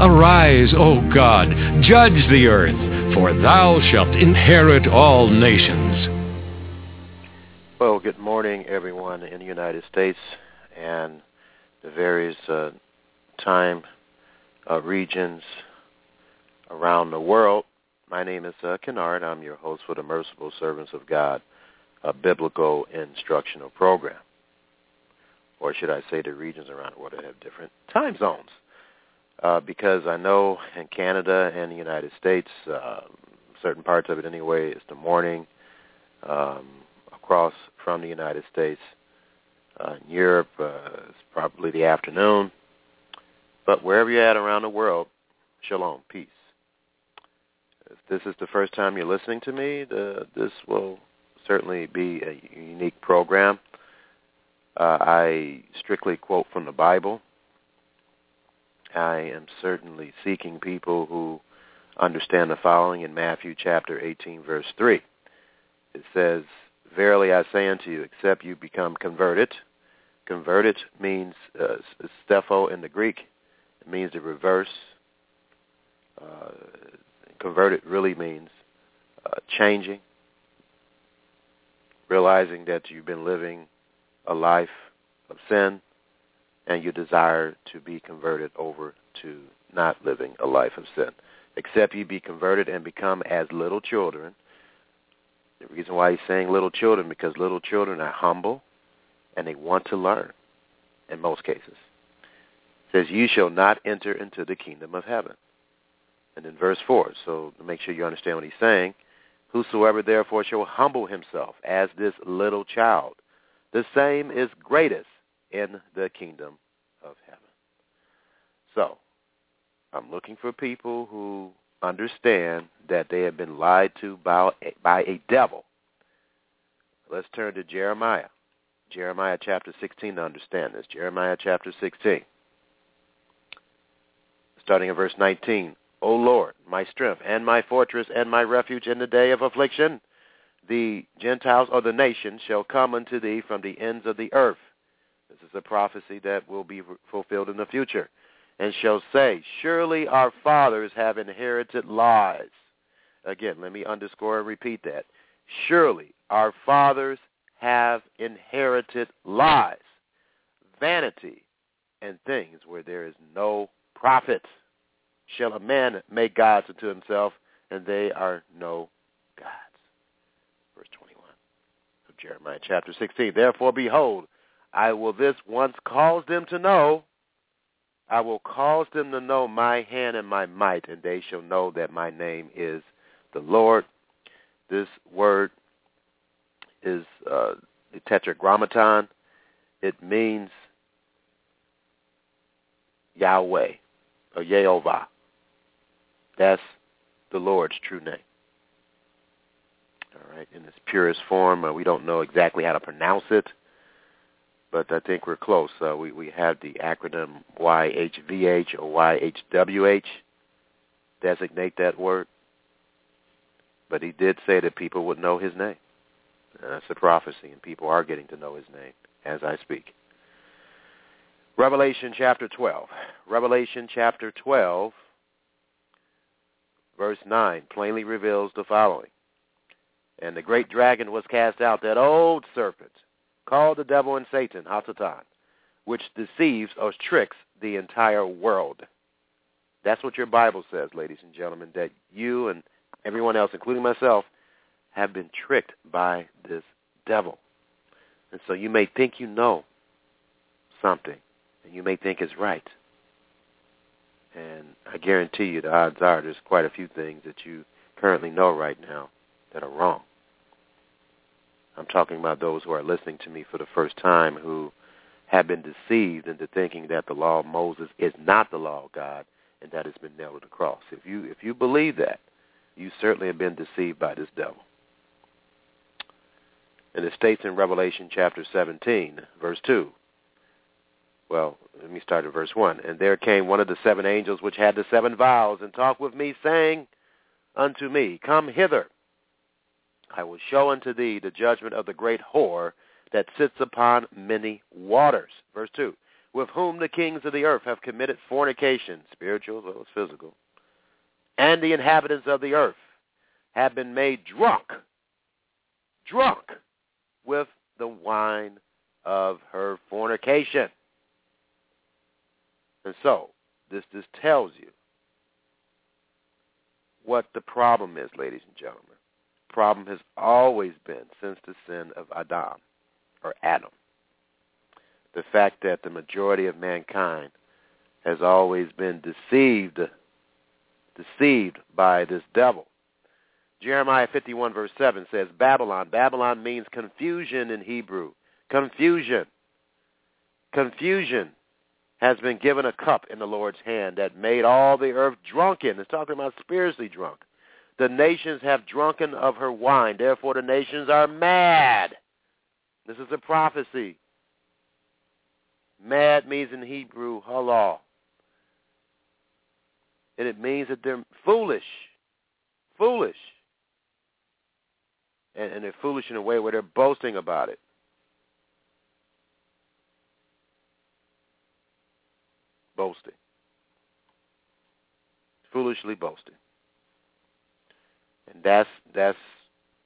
Arise, O God, judge the earth, for thou shalt inherit all nations. Well, good morning, everyone in the United States and the various uh, time uh, regions around the world. My name is uh, Kennard. I'm your host for the Merciful Servants of God, a biblical instructional program. Or should I say the regions around the world that have different time zones uh, because I know in Canada and the United States, uh, certain parts of it anyway, it's the morning. Um, across from the United States, uh, in Europe, uh, it's probably the afternoon. But wherever you're at around the world, shalom, peace. If this is the first time you're listening to me, the, this will certainly be a unique program. Uh, I strictly quote from the Bible. I am certainly seeking people who understand the following in Matthew chapter 18, verse 3. It says, Verily I say unto you, except you become converted. Converted means uh, strepho in the Greek. It means the reverse. Uh, converted really means uh, changing, realizing that you've been living a life of sin, and you desire to be converted over to not living a life of sin. Except you be converted and become as little children. The reason why he's saying little children, because little children are humble and they want to learn in most cases. It says, you shall not enter into the kingdom of heaven. And in verse 4, so to make sure you understand what he's saying, whosoever therefore shall humble himself as this little child, the same is greatest in the kingdom of heaven. So, I'm looking for people who understand that they have been lied to by, by a devil. Let's turn to Jeremiah. Jeremiah chapter 16 to understand this. Jeremiah chapter 16. Starting in verse 19. O Lord, my strength and my fortress and my refuge in the day of affliction, the Gentiles or the nations shall come unto thee from the ends of the earth is a prophecy that will be fulfilled in the future. And shall say, Surely our fathers have inherited lies. Again, let me underscore and repeat that. Surely our fathers have inherited lies, vanity, and things where there is no profit. Shall a man make gods unto himself, and they are no gods. Verse 21 of Jeremiah chapter 16. Therefore, behold, I will this once cause them to know. I will cause them to know my hand and my might, and they shall know that my name is the Lord. This word is uh, the tetragrammaton. It means Yahweh or Yehovah. That's the Lord's true name. All right, in its purest form, uh, we don't know exactly how to pronounce it but I think we're close. Uh, we we have the acronym YHVH or YHWH designate that word. But he did say that people would know his name. And that's a prophecy, and people are getting to know his name as I speak. Revelation chapter 12. Revelation chapter 12, verse 9, plainly reveals the following. And the great dragon was cast out, that old serpent, called the devil and Satan, Hasatan, which deceives or tricks the entire world. That's what your Bible says, ladies and gentlemen, that you and everyone else, including myself, have been tricked by this devil. And so you may think you know something, and you may think it's right. And I guarantee you the odds are there's quite a few things that you currently know right now that are wrong. I'm talking about those who are listening to me for the first time who have been deceived into thinking that the law of Moses is not the law of God and that it's been nailed to the cross. If you if you believe that, you certainly have been deceived by this devil. And it states in Revelation chapter 17, verse 2. Well, let me start at verse 1. And there came one of the seven angels which had the seven vials and talked with me, saying unto me, Come hither. I will show unto thee the judgment of the great whore that sits upon many waters. Verse 2. With whom the kings of the earth have committed fornication, spiritual as well as physical, and the inhabitants of the earth have been made drunk, drunk with the wine of her fornication. And so, this, this tells you what the problem is, ladies and gentlemen. Problem has always been since the sin of Adam, or Adam. The fact that the majority of mankind has always been deceived, deceived by this devil. Jeremiah 51 verse 7 says, Babylon. Babylon means confusion in Hebrew. Confusion. Confusion has been given a cup in the Lord's hand that made all the earth drunken. It's talking about spiritually drunk. The nations have drunken of her wine. Therefore the nations are mad. This is a prophecy. Mad means in Hebrew, halal. And it means that they're foolish. Foolish and, and they're foolish in a way where they're boasting about it. Boasting. Foolishly boasting. That's that's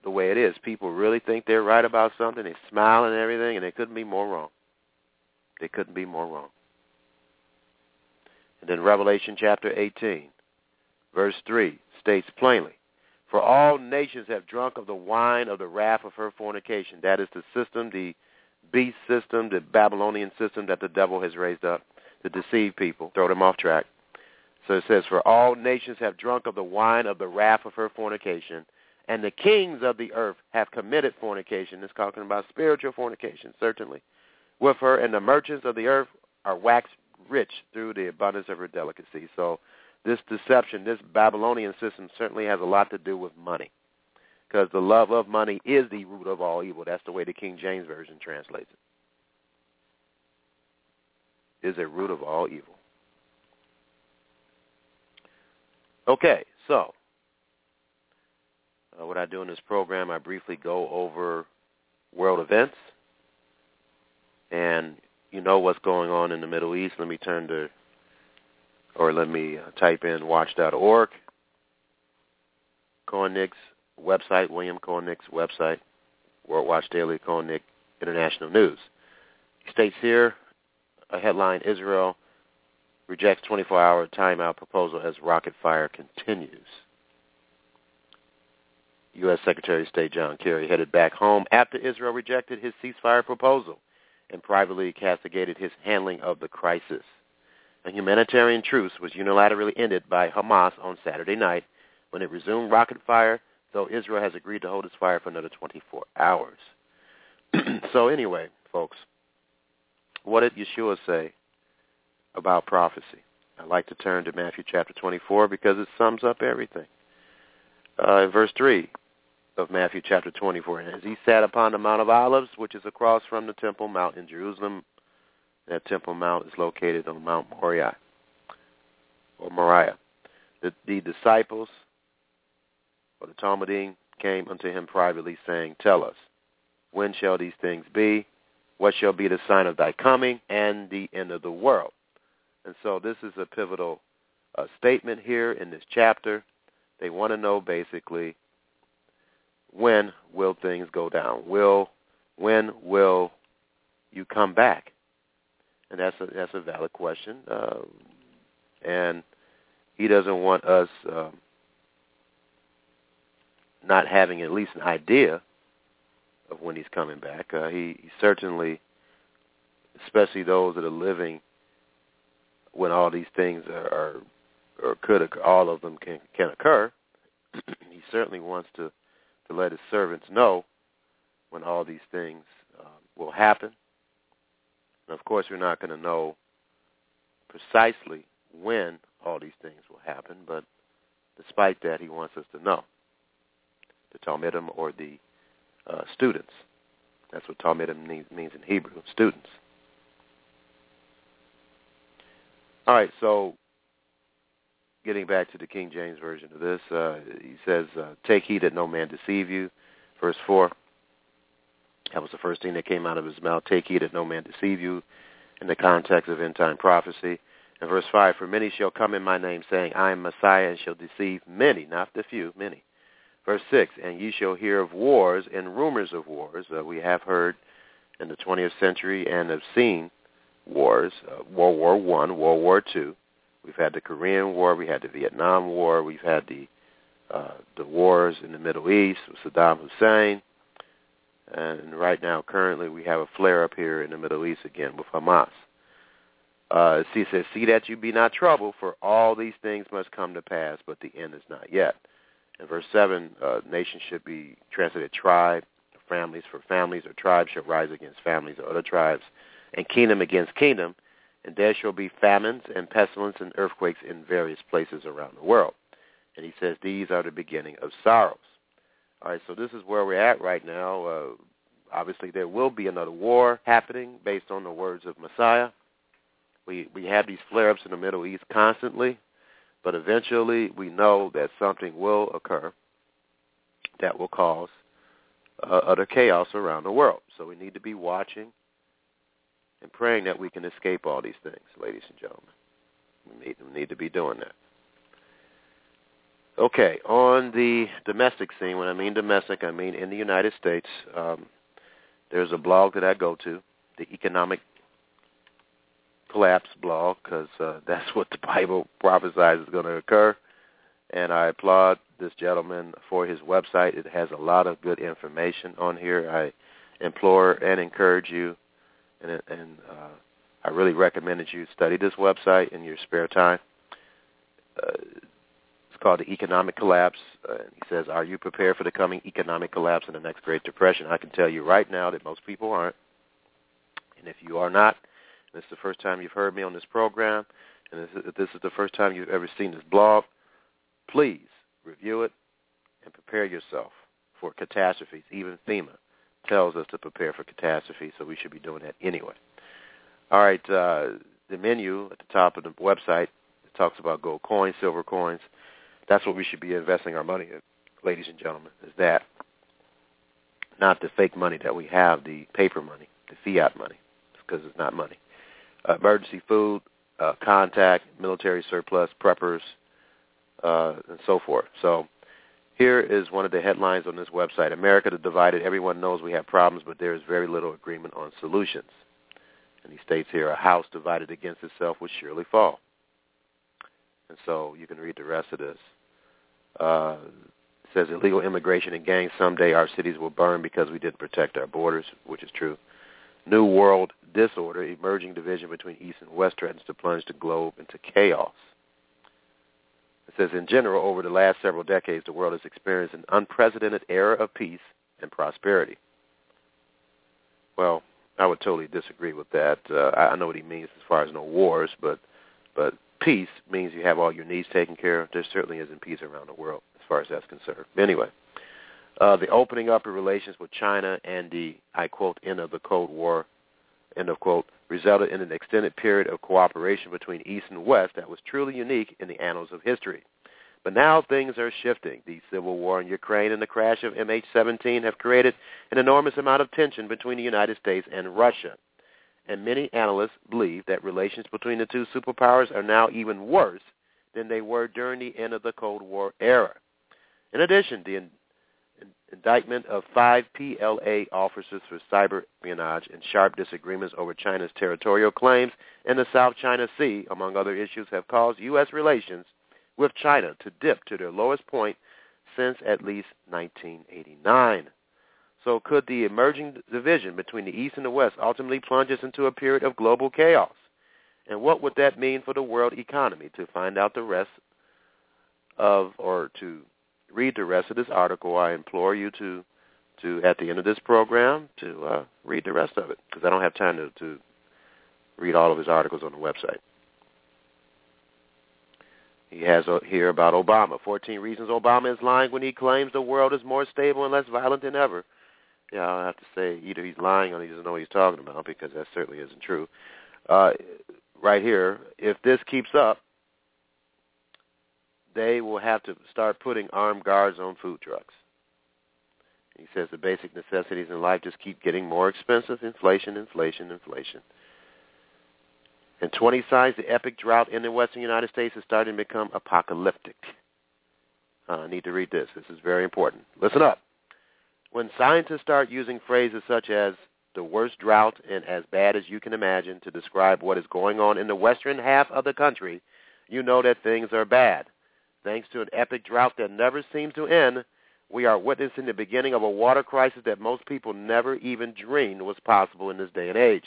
the way it is. People really think they're right about something. They smile and everything, and they couldn't be more wrong. They couldn't be more wrong. And then Revelation chapter 18, verse 3 states plainly, for all nations have drunk of the wine of the wrath of her fornication. That is the system, the beast system, the Babylonian system that the devil has raised up to deceive people, throw them off track. So it says, For all nations have drunk of the wine of the wrath of her fornication, and the kings of the earth have committed fornication. It's talking about spiritual fornication, certainly. With her, and the merchants of the earth are waxed rich through the abundance of her delicacy. So this deception, this Babylonian system certainly has a lot to do with money. Because the love of money is the root of all evil. That's the way the King James Version translates it. Is a root of all evil. Okay, so uh, what I do in this program, I briefly go over world events, and you know what's going on in the Middle East. Let me turn to or let me uh, type in watch.org, Koenig's website, William Koenig's website, World Watch Daily, Koenig International News. He states here, a headline, Israel rejects 24-hour timeout proposal as rocket fire continues. U.S. Secretary of State John Kerry headed back home after Israel rejected his ceasefire proposal and privately castigated his handling of the crisis. A humanitarian truce was unilaterally ended by Hamas on Saturday night when it resumed rocket fire, though Israel has agreed to hold its fire for another 24 hours. so anyway, folks, what did Yeshua say about prophecy? I'd like to turn to Matthew chapter 24 because it sums up everything. Uh, verse 3 of Matthew chapter 24. And as he sat upon the Mount of Olives, which is across from the Temple Mount in Jerusalem, that Temple Mount is located on Mount Moriah or Moriah. The, the disciples or the Talmidim came unto him privately, saying, Tell us, when shall these things be? What shall be the sign of thy coming and the end of the world? And so this is a pivotal uh, statement here in this chapter. They want to know basically when will things go down? Will when will you come back? and that's a that's a valid question. Uh, and he doesn't want us um, not having at least an idea of when he's coming back. Uh, he, he certainly, especially those that are living when all these things are, are or could all of them can can occur. he certainly wants to to let his servants know when all these things uh, will happen. And of course, we're not going to know precisely when all these things will happen, but despite that, he wants us to know. The Talmidim or the uh, students. That's what Talmidim means in Hebrew, students. All right, so getting back to the King James version of this, uh, he says, uh, "Take heed that no man deceive you." Verse four. That was the first thing that came out of his mouth. Take heed that no man deceive you, in the context of end time prophecy. And verse five: For many shall come in my name, saying, I am Messiah, and shall deceive many, not the few, many. Verse six: And ye shall hear of wars and rumors of wars. Uh, we have heard in the 20th century and have seen wars: uh, World War One, World War Two We've had the Korean War. We had the Vietnam War. We've had the uh, the wars in the Middle East with Saddam Hussein. And right now, currently, we have a flare-up here in the Middle East again with Hamas. Uh, he says, see that you be not troubled, for all these things must come to pass, but the end is not yet. In verse 7, uh, nation should be translated tribe, families for families, or tribes shall rise against families or other tribes, and kingdom against kingdom, and there shall be famines and pestilence and earthquakes in various places around the world. And he says these are the beginning of sorrows. All right, so this is where we're at right now. Uh, obviously, there will be another war happening based on the words of Messiah. We we have these flare-ups in the Middle East constantly, but eventually we know that something will occur that will cause uh, utter chaos around the world. So we need to be watching and praying that we can escape all these things, ladies and gentlemen. We need, we need to be doing that. Okay, on the domestic scene, when I mean domestic, I mean in the United States, um, there's a blog that I go to, the Economic Collapse blog, because uh, that's what the Bible prophesies is going to occur. And I applaud this gentleman for his website. It has a lot of good information on here. I implore and encourage you and, and uh, I really recommend that you study this website in your spare time. Uh, it's called the Economic Collapse. Uh, he says, "Are you prepared for the coming economic collapse and the next Great Depression?" I can tell you right now that most people aren't, and if you are not, and this is the first time you've heard me on this program, and this is, this is the first time you've ever seen this blog, please review it and prepare yourself for catastrophes, even FEMA tells us to prepare for catastrophe, so we should be doing that anyway. All right, uh, the menu at the top of the website talks about gold coins, silver coins. That's what we should be investing our money in, ladies and gentlemen, is that. Not the fake money that we have, the paper money, the fiat money, because it's not money. Uh, emergency food, uh, contact, military surplus, preppers, uh, and so forth. So here is one of the headlines on this website. America the divided. Everyone knows we have problems, but there is very little agreement on solutions. And he states here, a house divided against itself will surely fall. And so you can read the rest of this. Uh, says illegal immigration and gangs. Someday our cities will burn because we didn't protect our borders, which is true. New world disorder, emerging division between East and West threatens to plunge the globe into chaos. Says, in general, over the last several decades, the world has experienced an unprecedented era of peace and prosperity. Well, I would totally disagree with that. Uh, I know what he means as far as no wars, but but peace means you have all your needs taken care of. There certainly isn't peace around the world as far as that's concerned. Anyway, uh, the opening up of relations with China and the, I quote, end of the Cold War, end of quote, resulted in an extended period of cooperation between East and West that was truly unique in the annals of history. But now things are shifting. The civil war in Ukraine and the crash of MH17 have created an enormous amount of tension between the United States and Russia. And many analysts believe that relations between the two superpowers are now even worse than they were during the end of the Cold War era. In addition, the indictment of five PLA officers for cyber espionage and sharp disagreements over China's territorial claims in the South China Sea, among other issues, have caused U.S. relations with China to dip to their lowest point since at least 1989. So could the emerging division between the East and the West ultimately plunge us into a period of global chaos? And what would that mean for the world economy? To find out the rest of, or to read the rest of this article, I implore you to, to at the end of this program, to uh, read the rest of it, because I don't have time to, to read all of his articles on the website. He has a, here about Obama. 14 reasons Obama is lying when he claims the world is more stable and less violent than ever. Yeah, I'll have to say either he's lying or he doesn't know what he's talking about because that certainly isn't true. Uh, right here, if this keeps up, they will have to start putting armed guards on food trucks. He says the basic necessities in life just keep getting more expensive. Inflation, inflation, inflation. In 20 signs, the epic drought in the western United States is starting to become apocalyptic. Uh, I need to read this. This is very important. Listen up. When scientists start using phrases such as the worst drought and as bad as you can imagine to describe what is going on in the western half of the country, you know that things are bad. Thanks to an epic drought that never seems to end, we are witnessing the beginning of a water crisis that most people never even dreamed was possible in this day and age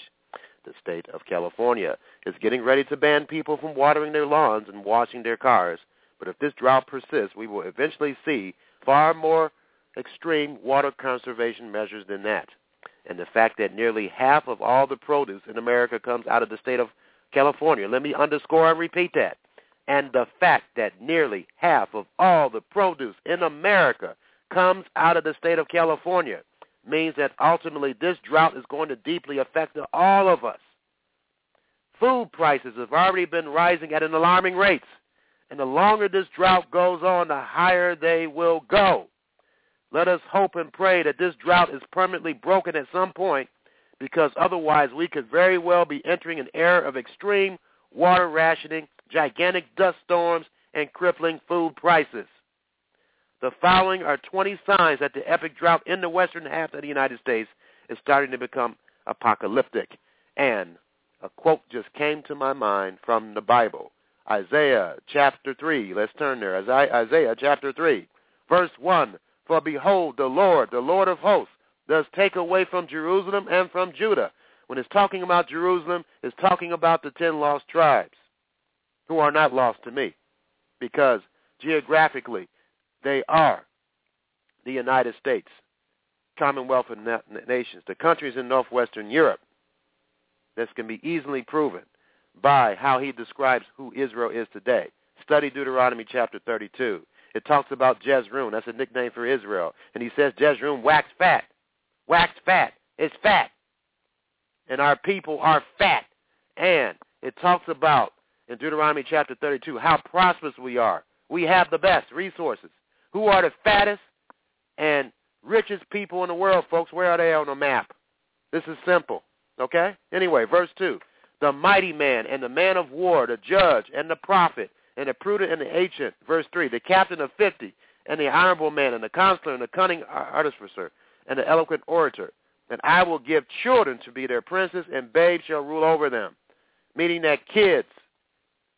the state of California is getting ready to ban people from watering their lawns and washing their cars. But if this drought persists, we will eventually see far more extreme water conservation measures than that. And the fact that nearly half of all the produce in America comes out of the state of California. Let me underscore and repeat that. And the fact that nearly half of all the produce in America comes out of the state of California means that ultimately this drought is going to deeply affect all of us. Food prices have already been rising at an alarming rate. And the longer this drought goes on, the higher they will go. Let us hope and pray that this drought is permanently broken at some point because otherwise we could very well be entering an era of extreme water rationing, gigantic dust storms, and crippling food prices. The following are 20 signs that the epic drought in the western half of the United States is starting to become apocalyptic. And a quote just came to my mind from the Bible. Isaiah chapter 3. Let's turn there. Isaiah chapter 3, verse 1. For behold, the Lord, the Lord of hosts, does take away from Jerusalem and from Judah. When it's talking about Jerusalem, it's talking about the ten lost tribes who are not lost to me because geographically they are the United States, Commonwealth of Nations, the countries in northwestern Europe. This can be easily proven by how he describes who Israel is today. Study Deuteronomy chapter 32. It talks about Jezreel. That's a nickname for Israel. And he says Jezreel waxed fat. Waxed fat. It's fat. And our people are fat. And it talks about in Deuteronomy chapter 32 how prosperous we are. We have the best resources. Who are the fattest and richest people in the world, folks? Where are they on the map? This is simple. Okay? Anyway, verse 2. The mighty man and the man of war, the judge and the prophet, and the prudent and the ancient. Verse 3. The captain of 50 and the honorable man and the counselor and the cunning artificer and the eloquent orator. And I will give children to be their princes, and babes shall rule over them. Meaning that kids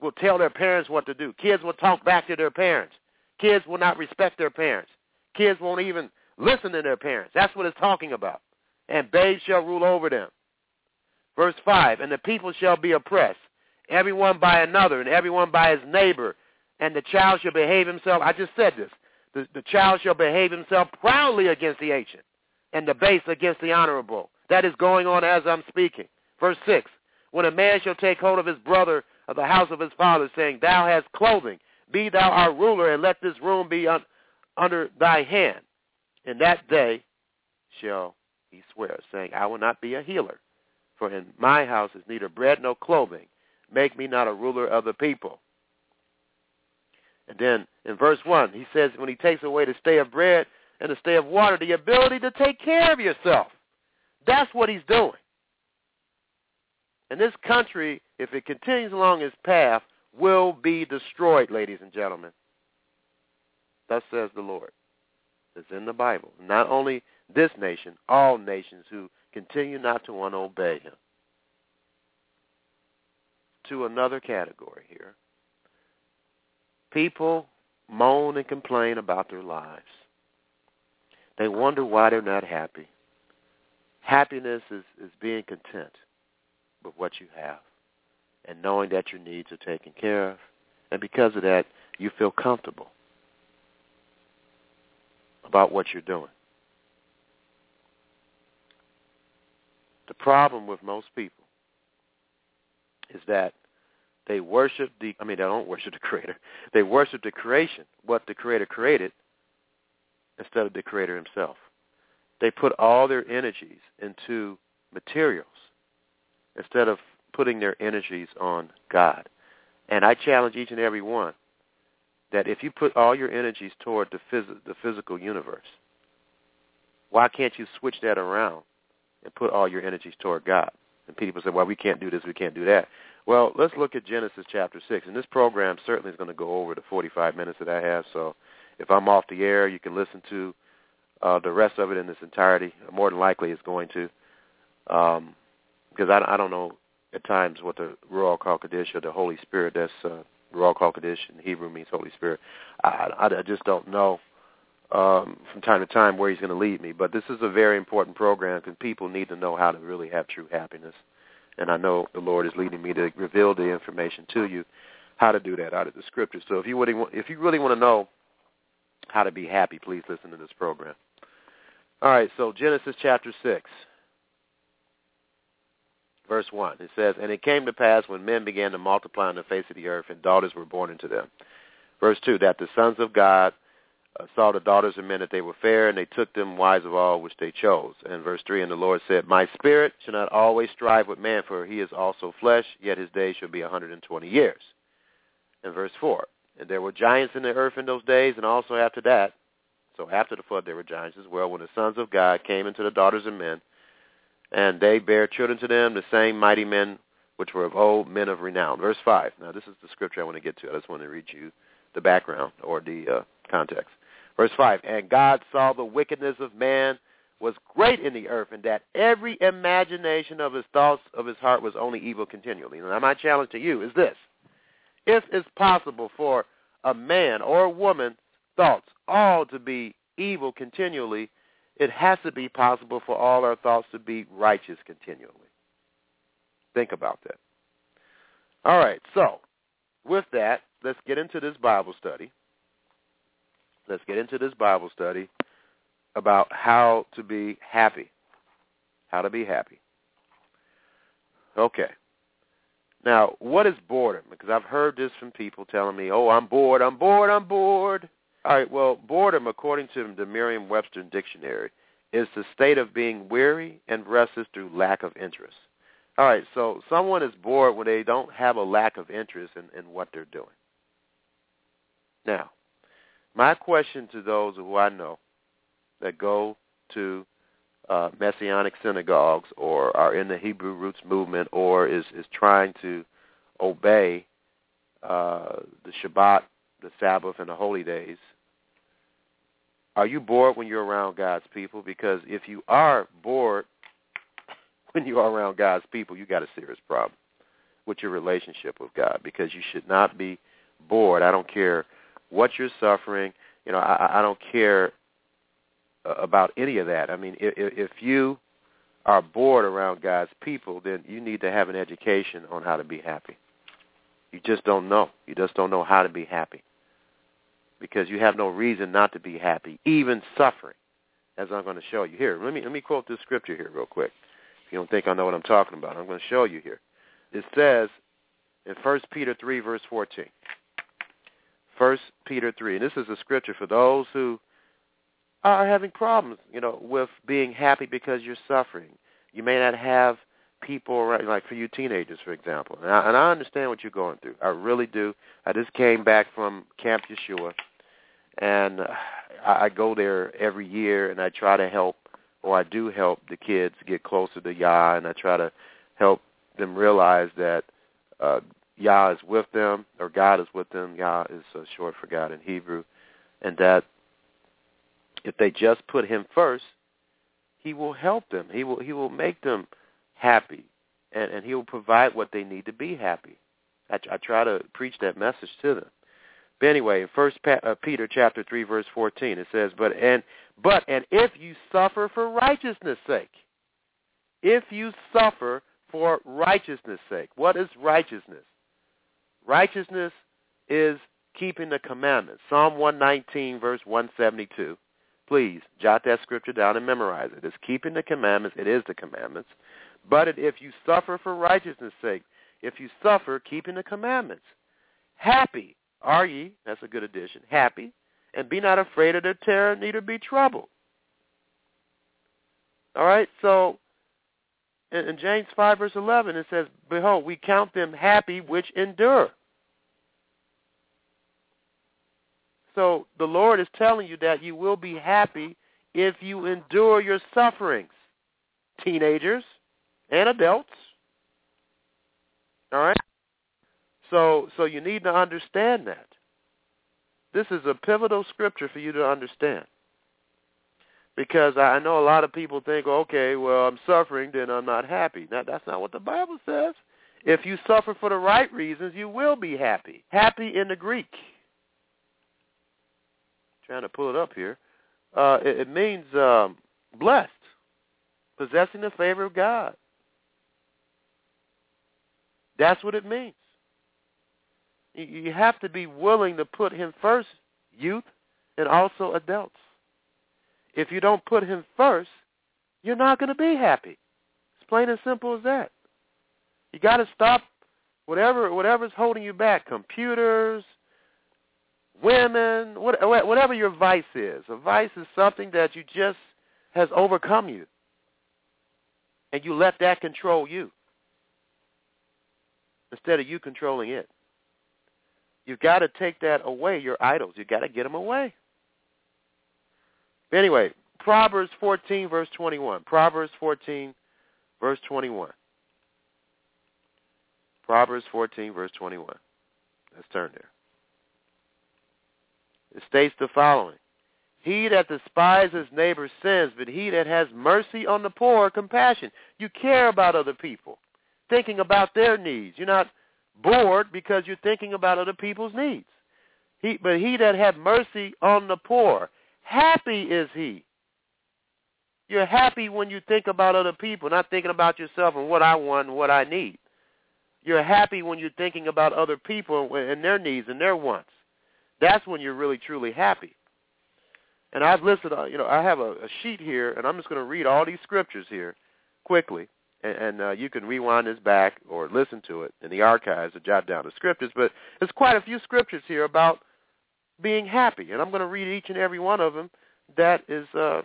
will tell their parents what to do. Kids will talk back to their parents. Kids will not respect their parents. Kids won't even listen to their parents. That's what it's talking about. And babes shall rule over them. Verse 5, and the people shall be oppressed, everyone by another, and everyone by his neighbor, and the child shall behave himself. I just said this. The, the child shall behave himself proudly against the ancient, and the base against the honorable. That is going on as I'm speaking. Verse 6, when a man shall take hold of his brother of the house of his father, saying, Thou hast clothing, be thou our ruler, and let this room be un- under thy hand. In that day shall he swear, saying, I will not be a healer, for in my house is neither bread nor clothing. Make me not a ruler of the people. And then in verse 1, he says, when he takes away the stay of bread and the stay of water, the ability to take care of yourself. That's what he's doing. And this country, if it continues along its path, will be destroyed, ladies and gentlemen. Thus says the Lord. It's in the Bible. Not only this nation, all nations who continue not to want to obey him. To another category here. People moan and complain about their lives. They wonder why they're not happy. Happiness is, is being content with what you have and knowing that your needs are taken care of. And because of that, you feel comfortable about what you're doing. The problem with most people is that they worship the, I mean, they don't worship the Creator. They worship the creation, what the Creator created, instead of the Creator himself. They put all their energies into materials instead of putting their energies on God. And I challenge each and every one that if you put all your energies toward the, phys- the physical universe, why can't you switch that around and put all your energies toward God? And people say, well, we can't do this, we can't do that. Well, let's look at Genesis chapter 6. And this program certainly is going to go over the 45 minutes that I have. So if I'm off the air, you can listen to uh, the rest of it in its entirety. More than likely it's going to. Um, because I, I don't know at times what the Ruach HaKodesh or the Holy Spirit, that's uh, Ruach HaKodesh in Hebrew means Holy Spirit. I, I, just don't know um, from time to time where he's going to lead me. But this is a very important program because people need to know how to really have true happiness. And I know the Lord is leading me to reveal the information to you how to do that out of the scriptures. So if you really if you really want to know how to be happy, please listen to this program. All right, so Genesis chapter 6 verse 1. It says, And it came to pass when men began to multiply on the face of the earth, and daughters were born unto them. Verse 2, that the sons of God uh, saw the daughters of men that they were fair, and they took them wives of all which they chose. And verse 3, And the Lord said, My spirit shall not always strive with man, for he is also flesh, yet his days shall be a 120 years. And verse 4, And there were giants in the earth in those days, and also after that, so after the flood there were giants as well, when the sons of God came into the daughters of men, and they bare children to them, the same mighty men which were of old, men of renown. Verse 5. Now, this is the scripture I want to get to. I just want to read you the background or the uh, context. Verse 5. And God saw the wickedness of man was great in the earth, and that every imagination of his thoughts of his heart was only evil continually. Now, my challenge to you is this. If it's possible for a man or a woman's thoughts all to be evil continually, it has to be possible for all our thoughts to be righteous continually. Think about that. All right, so with that, let's get into this Bible study. Let's get into this Bible study about how to be happy. How to be happy. Okay. Now, what is boredom? Because I've heard this from people telling me, oh, I'm bored, I'm bored, I'm bored. All right, well, boredom, according to the Merriam-Webster dictionary, is the state of being weary and restless through lack of interest. All right, so someone is bored when they don't have a lack of interest in, in what they're doing. Now, my question to those who I know that go to uh, messianic synagogues or are in the Hebrew roots movement or is, is trying to obey uh, the Shabbat, the Sabbath, and the holy days are you bored when you're around God's people? Because if you are bored when you are around God's people, you got a serious problem with your relationship with God because you should not be bored. I don't care what you're suffering. You know, I, I don't care uh, about any of that. I mean, if, if you are bored around God's people, then you need to have an education on how to be happy. You just don't know. You just don't know how to be happy because you have no reason not to be happy, even suffering, as I'm going to show you here. Let me let me quote this scripture here real quick. If you don't think I know what I'm talking about, I'm going to show you here. It says in 1 Peter 3, verse 14. 1 Peter 3, and this is a scripture for those who are having problems, you know, with being happy because you're suffering. You may not have people around, like for you teenagers, for example. And I, and I understand what you're going through. I really do. I just came back from Camp Yeshua, and I, go there every year, and I try to help, or I do help the kids get closer to Yah, and I try to help them realize that uh, Yah is with them, or God is with them. Yah is uh, short for God in Hebrew, and that if they just put Him first, He will help them. He will He will make them happy, and and He will provide what they need to be happy. I, I try to preach that message to them But anyway, First uh, Peter chapter three verse fourteen, it says, "But and but and if you suffer for righteousness' sake, if you suffer for righteousness' sake, what is righteousness? Righteousness is keeping the commandments. Psalm 119, verse 172. Please jot that scripture down and memorize it. It's keeping the commandments. It is the commandments. But if you suffer for righteousness' sake, if you suffer keeping the commandments, happy are ye, that's a good addition, happy, and be not afraid of their terror, neither be troubled. All right, so in, in James 5, verse 11, it says, Behold, we count them happy which endure. So the Lord is telling you that you will be happy if you endure your sufferings, teenagers and adults. All right? So so you need to understand that. This is a pivotal scripture for you to understand. Because I know a lot of people think, okay, well, I'm suffering, then I'm not happy. Now, that's not what the Bible says. If you suffer for the right reasons, you will be happy. Happy in the Greek trying to pull it up here. Uh, it, it means um, blessed, possessing the favor of God. That's what it means. You, have to be willing to put him first, youth, and also adults. If you don't put him first, you're not going to be happy. It's plain and simple as that. You got to stop whatever whatever's holding you back. Computers, women, whatever your vice is. A vice is something that you just has overcome you. And you let that control you instead of you controlling it. You've got to take that away, your idols. You've got to get them away. But anyway, Proverbs 14, verse 21. Proverbs 14, verse 21. Proverbs 14, verse 21. Let's turn there. It states the following. He that despises neighbor's sins, but he that has mercy on the poor, compassion. You care about other people, thinking about their needs. You're not bored because you're thinking about other people's needs. He, but he that hath mercy on the poor, happy is he. You're happy when you think about other people, not thinking about yourself and what I want and what I need. You're happy when you're thinking about other people and their needs and their wants. That's when you're really truly happy. And I've listed, uh, you know, I have a, a sheet here, and I'm just going to read all these scriptures here quickly, and, and uh, you can rewind this back or listen to it in the archives to jot down the scriptures. But there's quite a few scriptures here about being happy, and I'm going to read each and every one of them that is uh,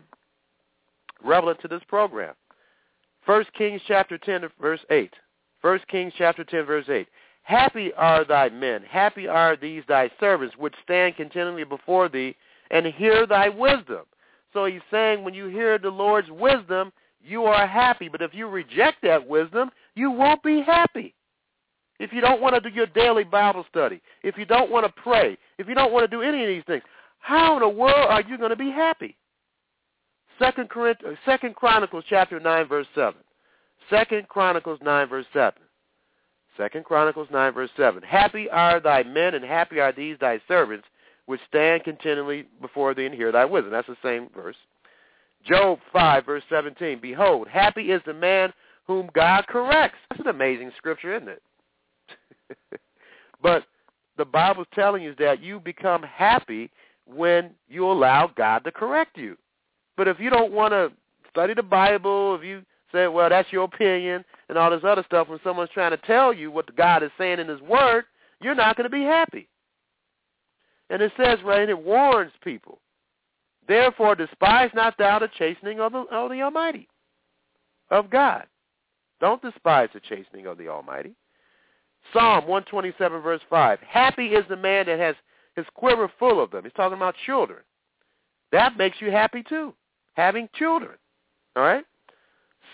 relevant to this program. First Kings chapter 10 verse 8. First Kings chapter 10 verse 8. Happy are thy men, happy are these thy servants, which stand continually before thee and hear thy wisdom. So he's saying when you hear the Lord's wisdom, you are happy. But if you reject that wisdom, you won't be happy. If you don't want to do your daily Bible study, if you don't want to pray, if you don't want to do any of these things, how in the world are you going to be happy? Second, Corinthians, uh, Second Chronicles chapter 9, verse 7. Second Chronicles 9, verse 7. Second Chronicles 9, verse 7. Happy are thy men, and happy are these thy servants, which stand continually before thee and hear thy wisdom. That's the same verse. Job 5, verse 17. Behold, happy is the man whom God corrects. That's an amazing scripture, isn't it? but the Bible's telling you that you become happy when you allow God to correct you. But if you don't want to study the Bible, if you say, well, that's your opinion, and all this other stuff, when someone's trying to tell you what God is saying in his word, you're not going to be happy. And it says, right, and it warns people. Therefore, despise not thou the chastening of the, of the Almighty, of God. Don't despise the chastening of the Almighty. Psalm 127, verse 5. Happy is the man that has his quiver full of them. He's talking about children. That makes you happy too, having children. All right?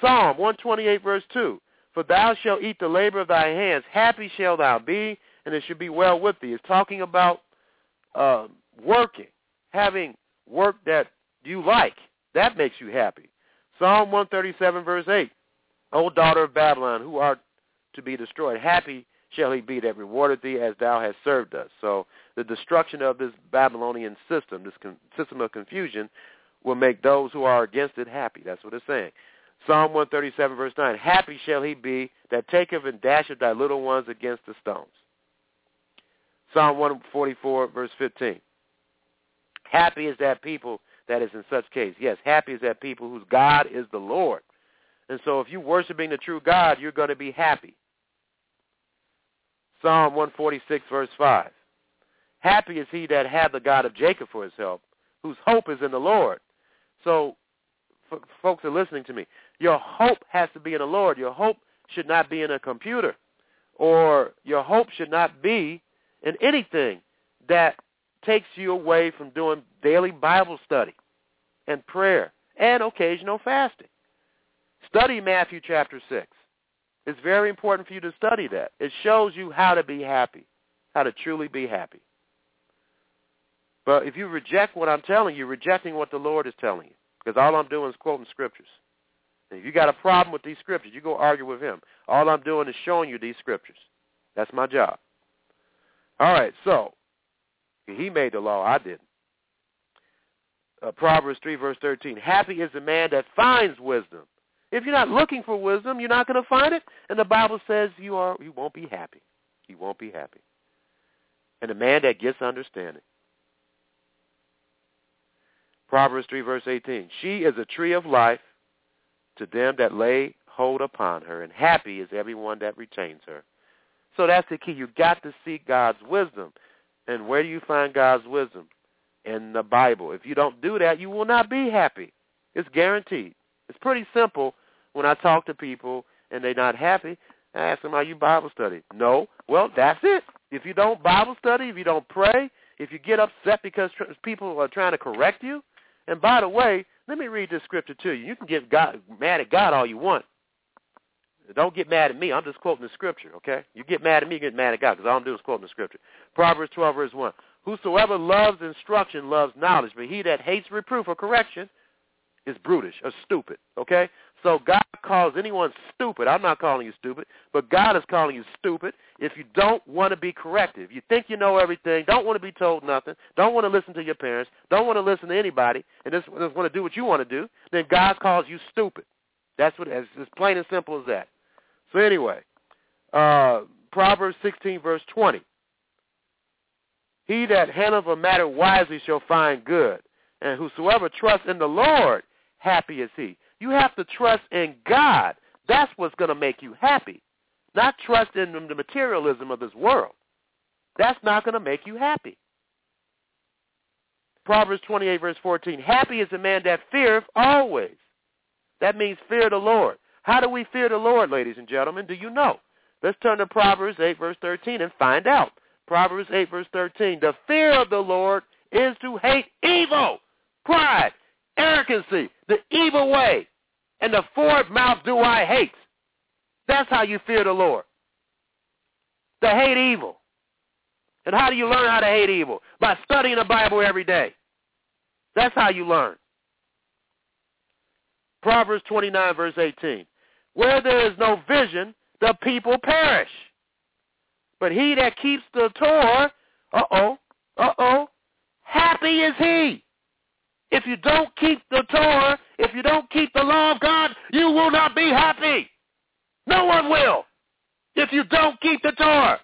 Psalm 128, verse 2. For thou shalt eat the labor of thy hands. Happy shalt thou be, and it should be well with thee. It's talking about uh, working, having work that you like. That makes you happy. Psalm 137, verse 8. O daughter of Babylon, who art to be destroyed, happy shall he be that rewarded thee as thou hast served us. So the destruction of this Babylonian system, this con- system of confusion, will make those who are against it happy. That's what it's saying. Psalm 137, verse 9, Happy shall he be that taketh and dasheth thy little ones against the stones. Psalm 144, verse 15. Happy is that people that is in such case. Yes, happy is that people whose God is the Lord. And so if you're worshiping the true God, you're going to be happy. Psalm 146, verse 5. Happy is he that hath the God of Jacob for his help, whose hope is in the Lord. So, folks are listening to me. Your hope has to be in the Lord. Your hope should not be in a computer, or your hope should not be in anything that takes you away from doing daily Bible study and prayer and occasional fasting. Study Matthew chapter 6. It's very important for you to study that. It shows you how to be happy, how to truly be happy. But if you reject what I'm telling you, rejecting what the Lord is telling you. Because all I'm doing is quoting scriptures. And if you got a problem with these scriptures, you go argue with him. All I'm doing is showing you these scriptures. That's my job. All right, so he made the law. I didn't. Uh, Proverbs 3, verse 13. Happy is the man that finds wisdom. If you're not looking for wisdom, you're not going to find it. And the Bible says you are you won't be happy. You won't be happy. And the man that gets understanding. Proverbs 3, verse 18. She is a tree of life to them that lay hold upon her, and happy is everyone that retains her. So that's the key. You've got to seek God's wisdom. And where do you find God's wisdom? In the Bible. If you don't do that, you will not be happy. It's guaranteed. It's pretty simple when I talk to people and they're not happy. I ask them, are you Bible study? No. Well, that's it. If you don't Bible study, if you don't pray, if you get upset because tr- people are trying to correct you, and by the way, let me read this scripture to you. You can get God, mad at God all you want. Don't get mad at me. I'm just quoting the scripture, okay? You get mad at me, you get mad at God, because all I'm doing is quoting the scripture. Proverbs 12, verse 1. Whosoever loves instruction loves knowledge, but he that hates reproof or correction is brutish or stupid, okay? So God calls anyone stupid. I'm not calling you stupid, but God is calling you stupid if you don't want to be corrected. If you think you know everything, don't want to be told nothing, don't want to listen to your parents, don't want to listen to anybody, and just, just want to do what you want to do, then God calls you stupid. That's what as plain and simple as that. So anyway, uh, Proverbs 16, verse 20. He that handleth a matter wisely shall find good, and whosoever trusts in the Lord, happy is he. You have to trust in God. That's what's going to make you happy, not trust in the materialism of this world. That's not going to make you happy. Proverbs 28, verse 14. Happy is the man that feareth always. That means fear the Lord. How do we fear the Lord, ladies and gentlemen? Do you know? Let's turn to Proverbs 8, verse 13 and find out. Proverbs 8, verse 13. The fear of the Lord is to hate evil, pride, arrogancy, the evil way, and the forward mouth do I hate. That's how you fear the Lord. To hate evil. And how do you learn how to hate evil? By studying the Bible every day. That's how you learn. Proverbs 29, verse 18. Where there is no vision, the people perish. But he that keeps the Torah, uh-oh, uh-oh, happy is he. If you don't keep the Torah, if you don't keep the law of God, you will not be happy. No one will if you don't keep the Torah.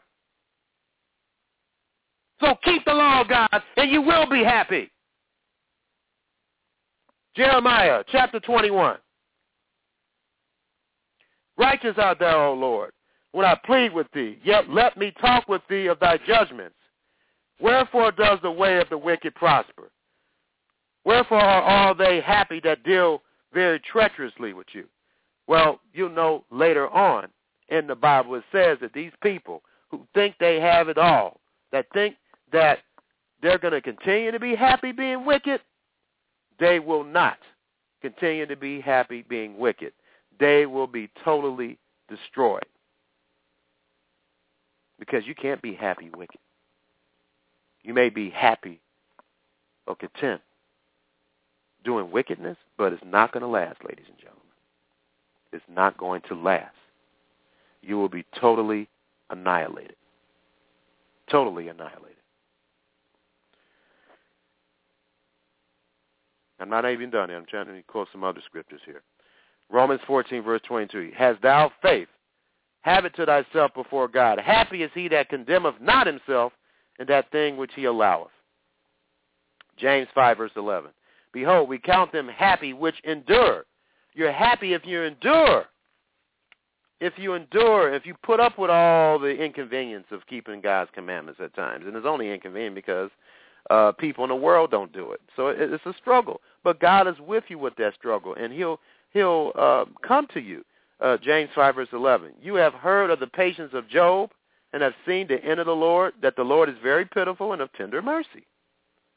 So keep the law of God, and you will be happy. Jeremiah chapter 21. Righteous art thou, O Lord, when I plead with thee. Yet let me talk with thee of thy judgments. Wherefore does the way of the wicked prosper? Wherefore are all they happy that deal very treacherously with you? Well, you know later on in the Bible it says that these people who think they have it all, that think that they're going to continue to be happy being wicked, they will not continue to be happy being wicked. They will be totally destroyed. Because you can't be happy wicked. You may be happy or content doing wickedness, but it's not going to last, ladies and gentlemen. It's not going to last. You will be totally annihilated. Totally annihilated. I'm not even done. I'm trying to quote some other scriptures here. Romans 14, verse 22. Has thou faith? Have it to thyself before God. Happy is he that condemneth not himself in that thing which he alloweth. James 5, verse 11. Behold, we count them happy which endure. You're happy if you endure. If you endure, if you put up with all the inconvenience of keeping God's commandments at times. And it's only inconvenient because uh, people in the world don't do it. So it's a struggle. But God is with you with that struggle, and he'll, he'll uh, come to you. Uh, James 5, verse 11. You have heard of the patience of Job and have seen the end of the Lord, that the Lord is very pitiful and of tender mercy.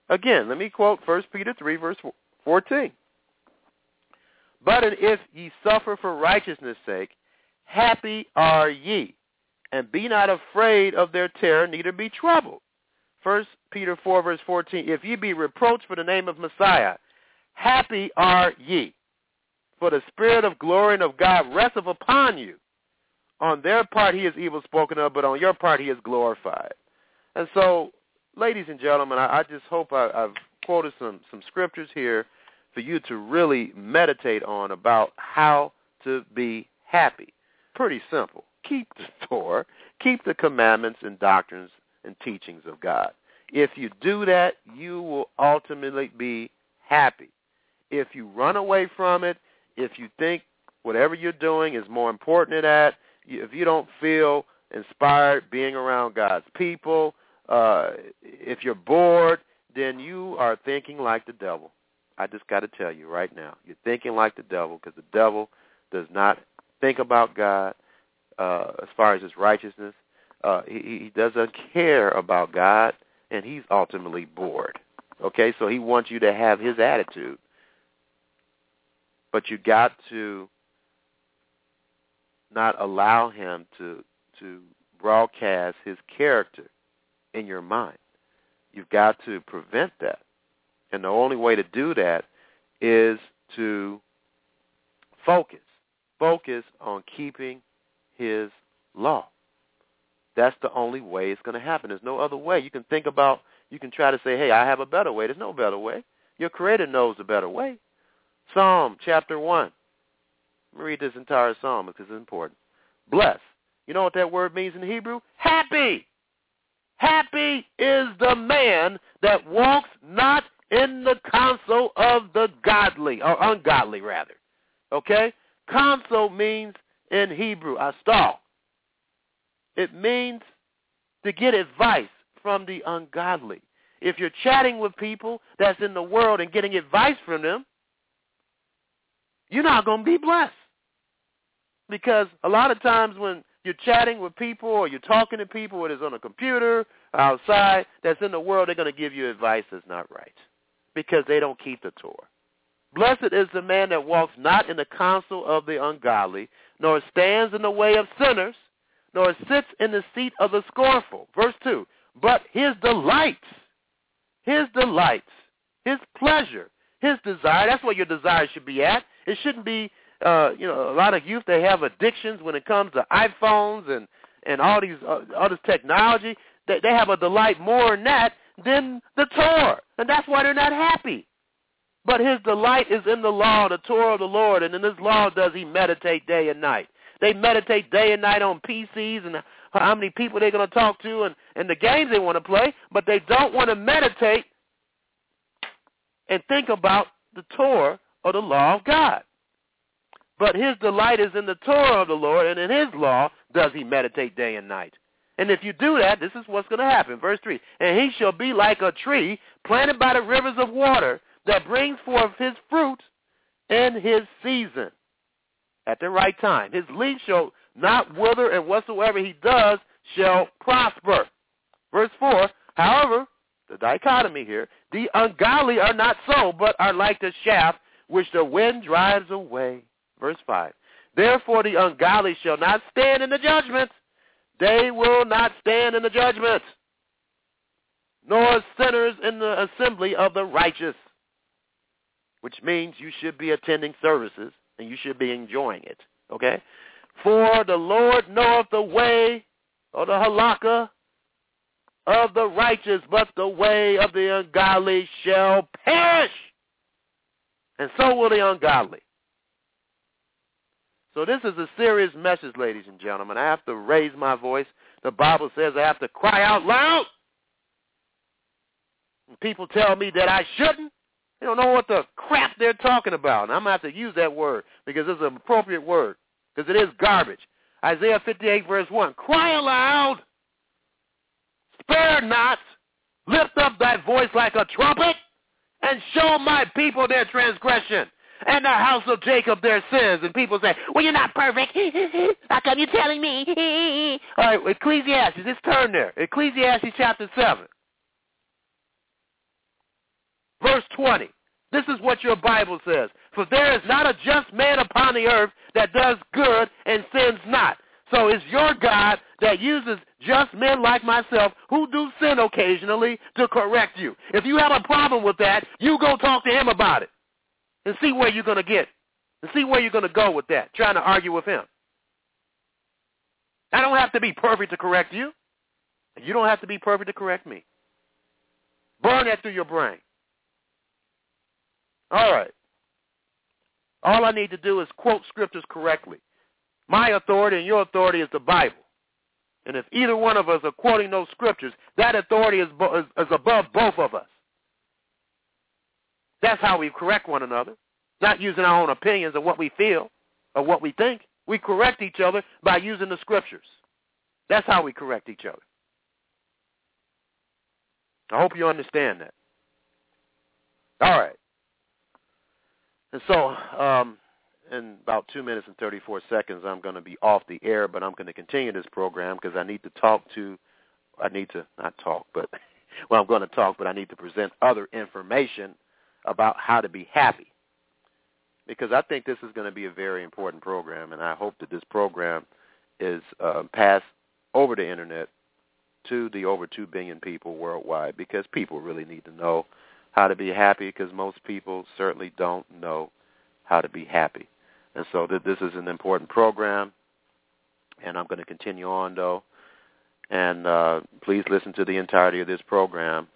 Again, let me quote 1 Peter 3, verse 14. But if ye suffer for righteousness' sake, happy are ye, and be not afraid of their terror, neither be troubled. 1 Peter 4, verse 14, If ye be reproached for the name of Messiah, happy are ye, for the Spirit of glory and of God resteth upon you. On their part he is evil spoken of, but on your part he is glorified. And so, ladies and gentlemen, I, I just hope I, I've quoted some, some scriptures here for you to really meditate on about how to be happy. Pretty simple. Keep the Torah, keep the commandments and doctrines and teachings of God. If you do that, you will ultimately be happy. If you run away from it, if you think whatever you're doing is more important than that, if you don't feel inspired being around God's people, uh, if you're bored, then you are thinking like the devil. I just got to tell you right now, you're thinking like the devil because the devil does not think about God uh, as far as his righteousness. Uh, he, he doesn't care about God, and he's ultimately bored. Okay, so he wants you to have his attitude, but you got to not allow him to to broadcast his character in your mind. You've got to prevent that. And the only way to do that is to focus. Focus on keeping his law. That's the only way it's going to happen. There's no other way. You can think about, you can try to say, hey, I have a better way. There's no better way. Your Creator knows the better way. Psalm chapter 1. Let me read this entire psalm because it's important. Bless. You know what that word means in Hebrew? Happy. Happy is the man that walks not in the counsel of the godly, or ungodly rather. Okay? Counsel means in Hebrew, astal. It means to get advice from the ungodly. If you're chatting with people that's in the world and getting advice from them, you're not going to be blessed. Because a lot of times when you're chatting with people or you're talking to people, whether it's on a computer, outside, that's in the world, they're going to give you advice that's not right because they don't keep the Torah. Blessed is the man that walks not in the counsel of the ungodly, nor stands in the way of sinners, nor sits in the seat of the scornful. Verse 2. But his delights, his delights, his pleasure, his desire, that's where your desire should be at. It shouldn't be, uh, you know, a lot of youth, they have addictions when it comes to iPhones and, and all these uh, all this technology. They, they have a delight more in that than the Torah. And that's why they're not happy. But his delight is in the law, the Torah of the Lord, and in this law does he meditate day and night. They meditate day and night on PCs and how many people they're going to talk to and, and the games they want to play, but they don't want to meditate and think about the Torah or the law of God. But his delight is in the Torah of the Lord, and in his law does he meditate day and night. And if you do that, this is what's going to happen. Verse 3, And he shall be like a tree planted by the rivers of water that brings forth his fruit in his season at the right time. His leaf shall not wither, and whatsoever he does shall prosper. Verse 4, however, the dichotomy here, the ungodly are not so, but are like the shaft which the wind drives away. Verse 5, therefore the ungodly shall not stand in the judgment, they will not stand in the judgment, nor sinners in the assembly of the righteous, which means you should be attending services and you should be enjoying it. Okay? For the Lord knoweth the way or the halakha of the righteous, but the way of the ungodly shall perish. And so will the ungodly. So this is a serious message, ladies and gentlemen. I have to raise my voice. The Bible says I have to cry out loud. People tell me that I shouldn't. They don't know what the crap they're talking about. And I'm going to have to use that word because it's an appropriate word because it is garbage. Isaiah 58 verse 1. Cry aloud. Spare not. Lift up thy voice like a trumpet and show my people their transgression and the house of Jacob their sins. And people say, well, you're not perfect. How come you're telling me? All right, Ecclesiastes, let's turn there. Ecclesiastes chapter 7. Verse 20. This is what your Bible says. For there is not a just man upon the earth that does good and sins not. So it's your God that uses just men like myself who do sin occasionally to correct you. If you have a problem with that, you go talk to him about it and see where you're going to get and see where you're going to go with that, trying to argue with him. I don't have to be perfect to correct you. You don't have to be perfect to correct me. Burn that through your brain. All right. All I need to do is quote scriptures correctly. My authority and your authority is the Bible. And if either one of us are quoting those scriptures, that authority is, is, is above both of us. That's how we correct one another, not using our own opinions of what we feel or what we think. We correct each other by using the scriptures. That's how we correct each other. I hope you understand that. All right. And so, um, in about two minutes and 34 seconds, I'm going to be off the air, but I'm going to continue this program because I need to talk to, I need to, not talk, but, well, I'm going to talk, but I need to present other information about how to be happy. Because I think this is going to be a very important program, and I hope that this program is uh, passed over the internet to the over 2 billion people worldwide because people really need to know how to be happy because most people certainly don't know how to be happy. And so th- this is an important program, and I'm going to continue on, though. And uh, please listen to the entirety of this program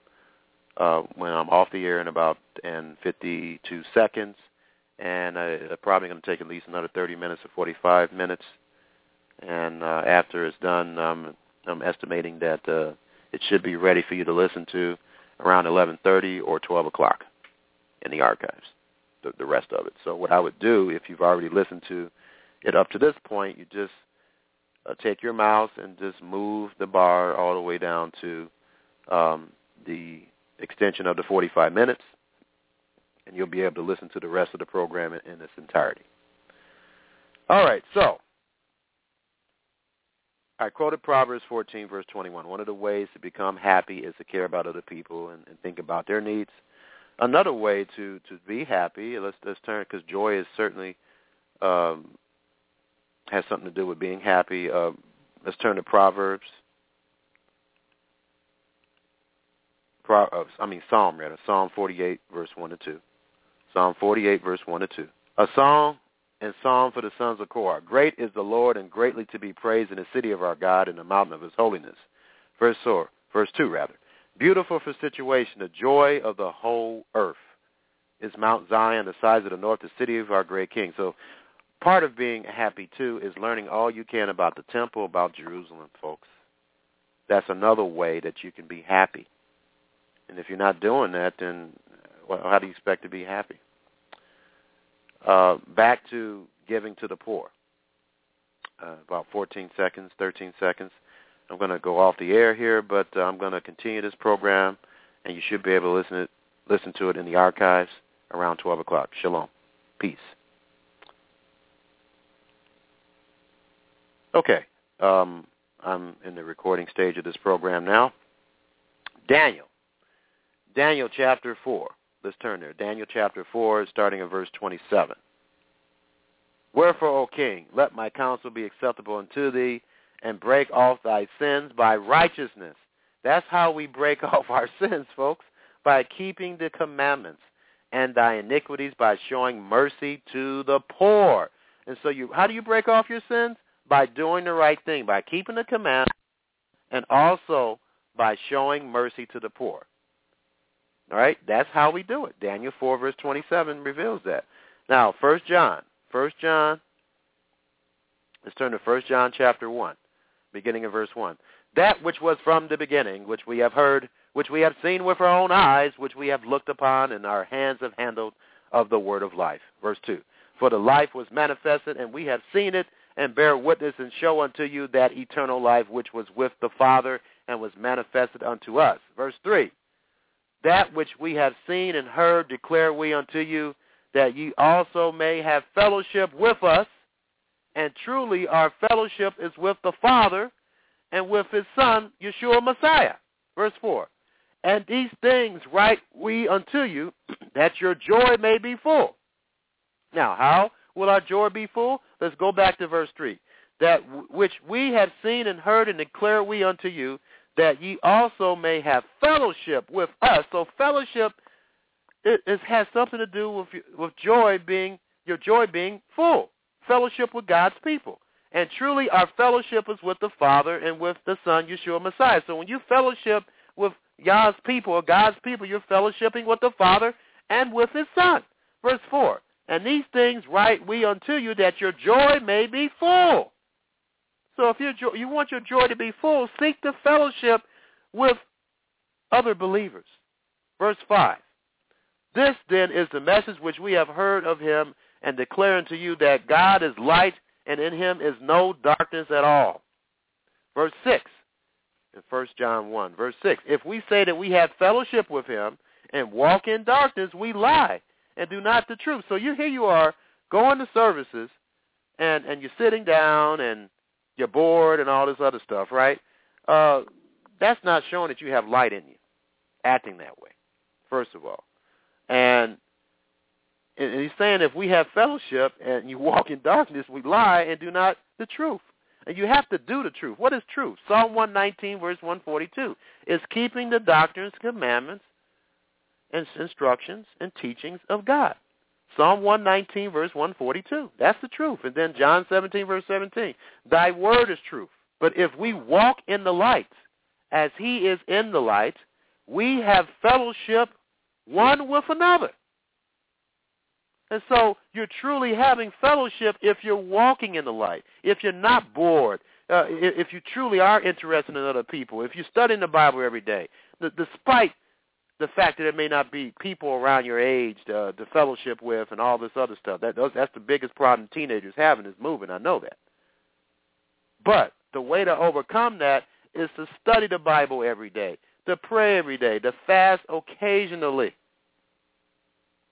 uh, when I'm off the air in about in 52 seconds, and uh, probably going to take at least another 30 minutes or 45 minutes. And uh, after it's done, um, I'm estimating that uh, it should be ready for you to listen to around 11:30 or 12 o'clock in the archives. The, the rest of it. So what I would do, if you've already listened to it up to this point, you just uh, take your mouse and just move the bar all the way down to um, the extension of the 45 minutes, and you'll be able to listen to the rest of the program in, in its entirety. All right, so I quoted Proverbs 14, verse 21. One of the ways to become happy is to care about other people and, and think about their needs. Another way to to be happy, let's let's turn because joy is certainly um, has something to do with being happy. Uh, let's turn to Proverbs Pro, uh, I mean Psalm rather, Psalm 48 verse 1 to 2. Psalm 48 verse 1 to 2. A song and psalm for the sons of Korah. Great is the Lord and greatly to be praised in the city of our God in the mountain of his holiness. Verse or, verse 2 rather. Beautiful for situation, the joy of the whole earth is Mount Zion, the size of the north, the city of our great king. So part of being happy too is learning all you can about the temple, about Jerusalem, folks. That's another way that you can be happy. And if you're not doing that, then well, how do you expect to be happy? Uh, back to giving to the poor. Uh, about 14 seconds, 13 seconds. I'm going to go off the air here, but uh, I'm going to continue this program, and you should be able to listen it, listen to it in the archives around 12 o'clock. Shalom. Peace. Okay. Um, I'm in the recording stage of this program now. Daniel Daniel chapter 4. Let's turn there. Daniel chapter 4, starting in verse 27. Wherefore, O king, let my counsel be acceptable unto thee, and break off thy sins by righteousness. That's how we break off our sins, folks, by keeping the commandments, and thy iniquities by showing mercy to the poor. And so you how do you break off your sins? By doing the right thing, by keeping the commandments and also by showing mercy to the poor. All right, that's how we do it. Daniel 4 verse 27 reveals that. Now, First John, First John, let's turn to First John chapter 1, beginning of verse 1. That which was from the beginning, which we have heard, which we have seen with our own eyes, which we have looked upon, and our hands have handled of the word of life. Verse 2. For the life was manifested, and we have seen it, and bear witness and show unto you that eternal life which was with the Father and was manifested unto us. Verse 3. That which we have seen and heard declare we unto you, that ye also may have fellowship with us. And truly our fellowship is with the Father and with his Son, Yeshua Messiah. Verse 4. And these things write we unto you, that your joy may be full. Now, how will our joy be full? Let's go back to verse 3. That which we have seen and heard and declare we unto you, that ye also may have fellowship with us. So fellowship it, it has something to do with with joy being your joy being full. Fellowship with God's people. And truly our fellowship is with the Father and with the Son, Yeshua Messiah. So when you fellowship with God's people or God's people, you're fellowshipping with the Father and with his Son. Verse 4. And these things write we unto you that your joy may be full. So if jo- you want your joy to be full, seek the fellowship with other believers. Verse 5. This then is the message which we have heard of him and declare unto you that God is light and in him is no darkness at all. Verse 6 in 1 John 1. Verse 6. If we say that we have fellowship with him and walk in darkness, we lie and do not the truth. So you here you are going to services and and you're sitting down and you're bored and all this other stuff, right? Uh, that's not showing that you have light in you, acting that way. First of all, and and he's saying if we have fellowship and you walk in darkness, we lie and do not the truth. And you have to do the truth. What is truth? Psalm 119, verse 142, is keeping the doctrines, commandments, and instructions and teachings of God. Psalm 119, verse 142. That's the truth. And then John 17, verse 17. Thy word is truth. But if we walk in the light, as he is in the light, we have fellowship one with another. And so you're truly having fellowship if you're walking in the light, if you're not bored, uh, if you truly are interested in other people, if you're studying the Bible every day, despite the fact that there may not be people around your age to, to fellowship with and all this other stuff. That that's the biggest problem teenagers having is moving. I know that. But the way to overcome that is to study the Bible every day, to pray every day, to fast occasionally.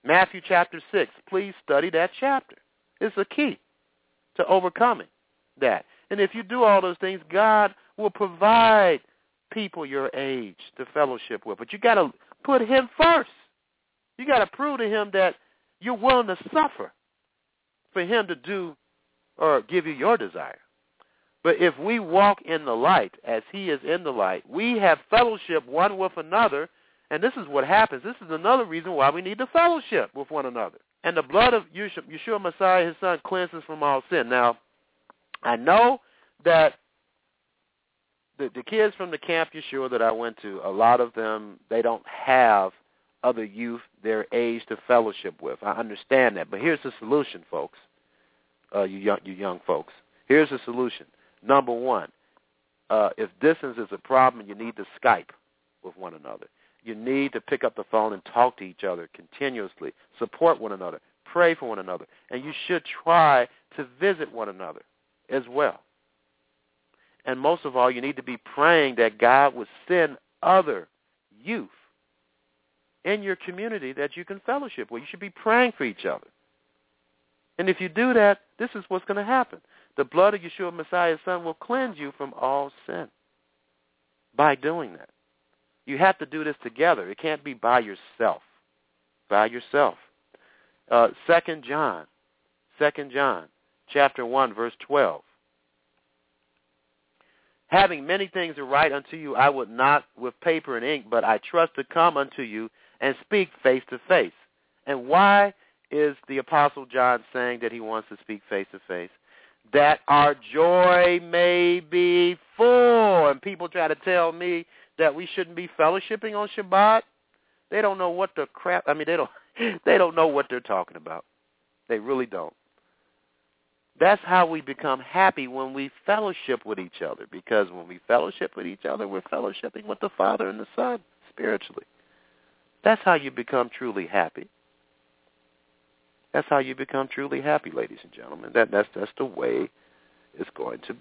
Matthew chapter 6, please study that chapter. It's a key to overcoming that. And if you do all those things, God will provide people your age to fellowship with. But you got to put him first. You got to prove to him that you're willing to suffer for him to do or give you your desire. But if we walk in the light as he is in the light, we have fellowship one with another, and this is what happens. This is another reason why we need to fellowship with one another. And the blood of Yeshua Messiah, his son, cleanses from all sin. Now, I know that the, the kids from the camp Yeshua that I went to, a lot of them they don't have other youth their age to fellowship with. I understand that, but here's the solution, folks. Uh, you young, you young folks. Here's the solution. Number one, uh, if distance is a problem, you need to Skype with one another. You need to pick up the phone and talk to each other continuously, support one another, pray for one another, and you should try to visit one another as well. And most of all, you need to be praying that God would send other youth in your community that you can fellowship with. You should be praying for each other. And if you do that, this is what's going to happen. The blood of Yeshua Messiah's Son will cleanse you from all sin by doing that. You have to do this together. It can't be by yourself. By yourself. Uh, John, Second John, chapter one, verse twelve having many things to write unto you, I would not with paper and ink, but I trust to come unto you and speak face to face. And why is the Apostle John saying that he wants to speak face to face? that our joy may be full. And people try to tell me that we shouldn't be fellowshipping on Shabbat. They don't know what the crap. I mean, they don't. They don't know what they're talking about. They really don't. That's how we become happy when we fellowship with each other. Because when we fellowship with each other, we're fellowshipping with the Father and the Son spiritually. That's how you become truly happy. That's how you become truly happy, ladies and gentlemen. That that's that's the way it's going to.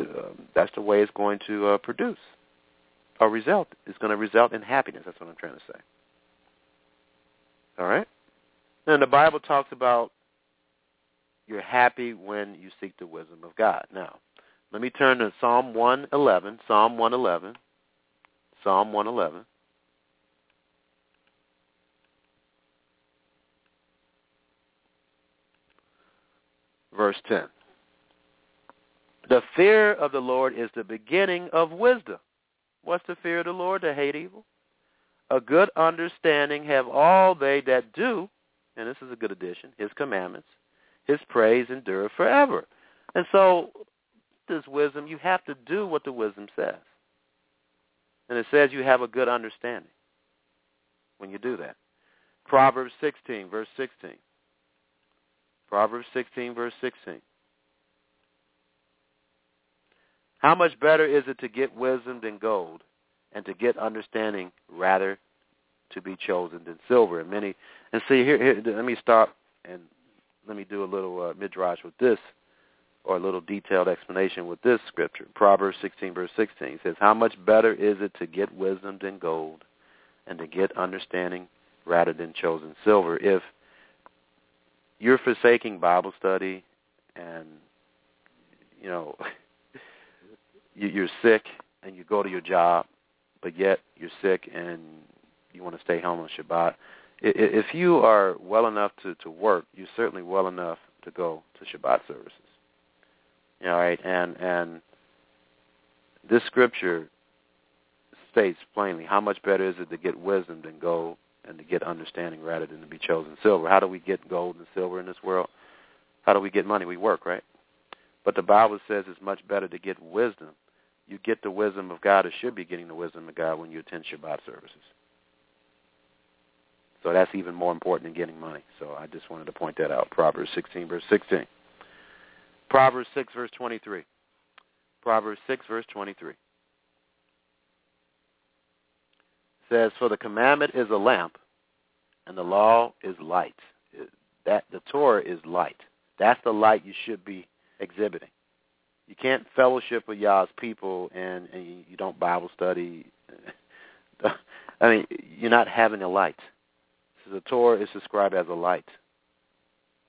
Uh, that's the way it's going to uh, produce a result. is going to result in happiness. That's what I'm trying to say. All right. And the Bible talks about you're happy when you seek the wisdom of God. Now, let me turn to Psalm 111. Psalm 111. Psalm 111. verse 10. The fear of the Lord is the beginning of wisdom. What's the fear of the Lord? To hate evil. A good understanding have all they that do, and this is a good addition, his commandments. His praise endure forever. And so this wisdom, you have to do what the wisdom says. And it says you have a good understanding when you do that. Proverbs 16, verse 16. Proverbs 16, verse 16. How much better is it to get wisdom than gold, and to get understanding rather to be chosen than silver? And many, and see here, here let me stop and let me do a little uh, midrash with this, or a little detailed explanation with this scripture. Proverbs 16, verse 16 says, "How much better is it to get wisdom than gold, and to get understanding rather than chosen silver?" If you're forsaking Bible study and you know you're sick and you go to your job, but yet you're sick and you want to stay home on Shabbat. If you are well enough to, to work, you're certainly well enough to go to Shabbat services. All right, and and this scripture states plainly how much better is it to get wisdom than gold and to get understanding rather than to be chosen silver. How do we get gold and silver in this world? How do we get money? We work, right? But the Bible says it's much better to get wisdom. You get the wisdom of God or should be getting the wisdom of God when you attend Shabbat services. So that's even more important than getting money. So I just wanted to point that out. Proverbs 16, verse 16. Proverbs 6, verse 23. Proverbs 6, verse 23. says, "For the commandment is a lamp, and the law is light." That the Torah is light. That's the light you should be exhibiting. You can't fellowship with Yah's people and, and you don't Bible study. I mean, you're not having a light. So the Torah is described as a light,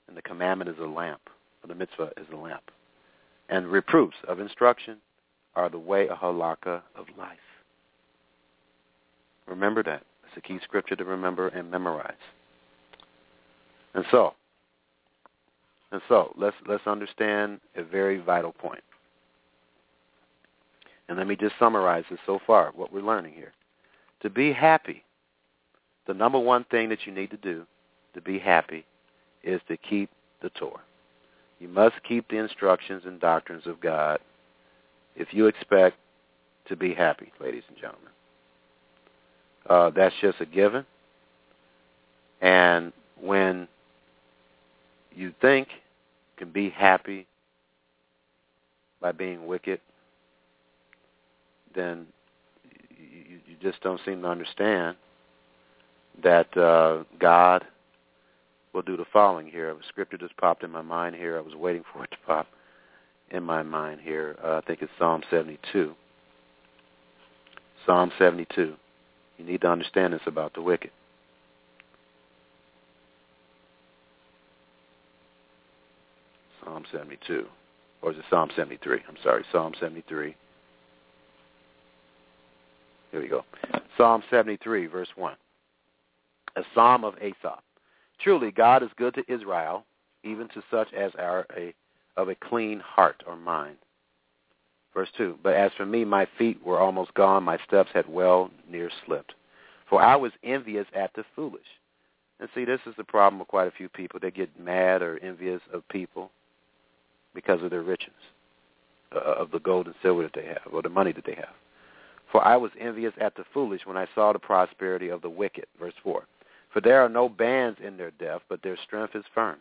and the commandment is a lamp, or the mitzvah is a lamp. And reproofs of instruction are the way of halakha of life. Remember that. It's a key scripture to remember and memorize. And so, and so let's let's understand a very vital point. And let me just summarize this so far, what we're learning here. To be happy, the number one thing that you need to do to be happy is to keep the Torah. You must keep the instructions and doctrines of God if you expect to be happy, ladies and gentlemen. Uh, that's just a given. And when you think can be happy by being wicked, then you, you just don't seem to understand that uh, God will do the following here. A scripture just popped in my mind here. I was waiting for it to pop in my mind here. Uh, I think it's Psalm 72. Psalm 72. You need to understand this about the wicked. Psalm 72. Or is it Psalm 73? I'm sorry, Psalm 73. Here we go. Psalm 73, verse 1. A psalm of Asaph. Truly, God is good to Israel, even to such as are a, of a clean heart or mind. Verse 2, But as for me, my feet were almost gone, my steps had well near slipped. For I was envious at the foolish. And see, this is the problem with quite a few people. They get mad or envious of people because of their riches, uh, of the gold and silver that they have, or the money that they have. For I was envious at the foolish when I saw the prosperity of the wicked. Verse 4. For there are no bands in their death, but their strength is firm.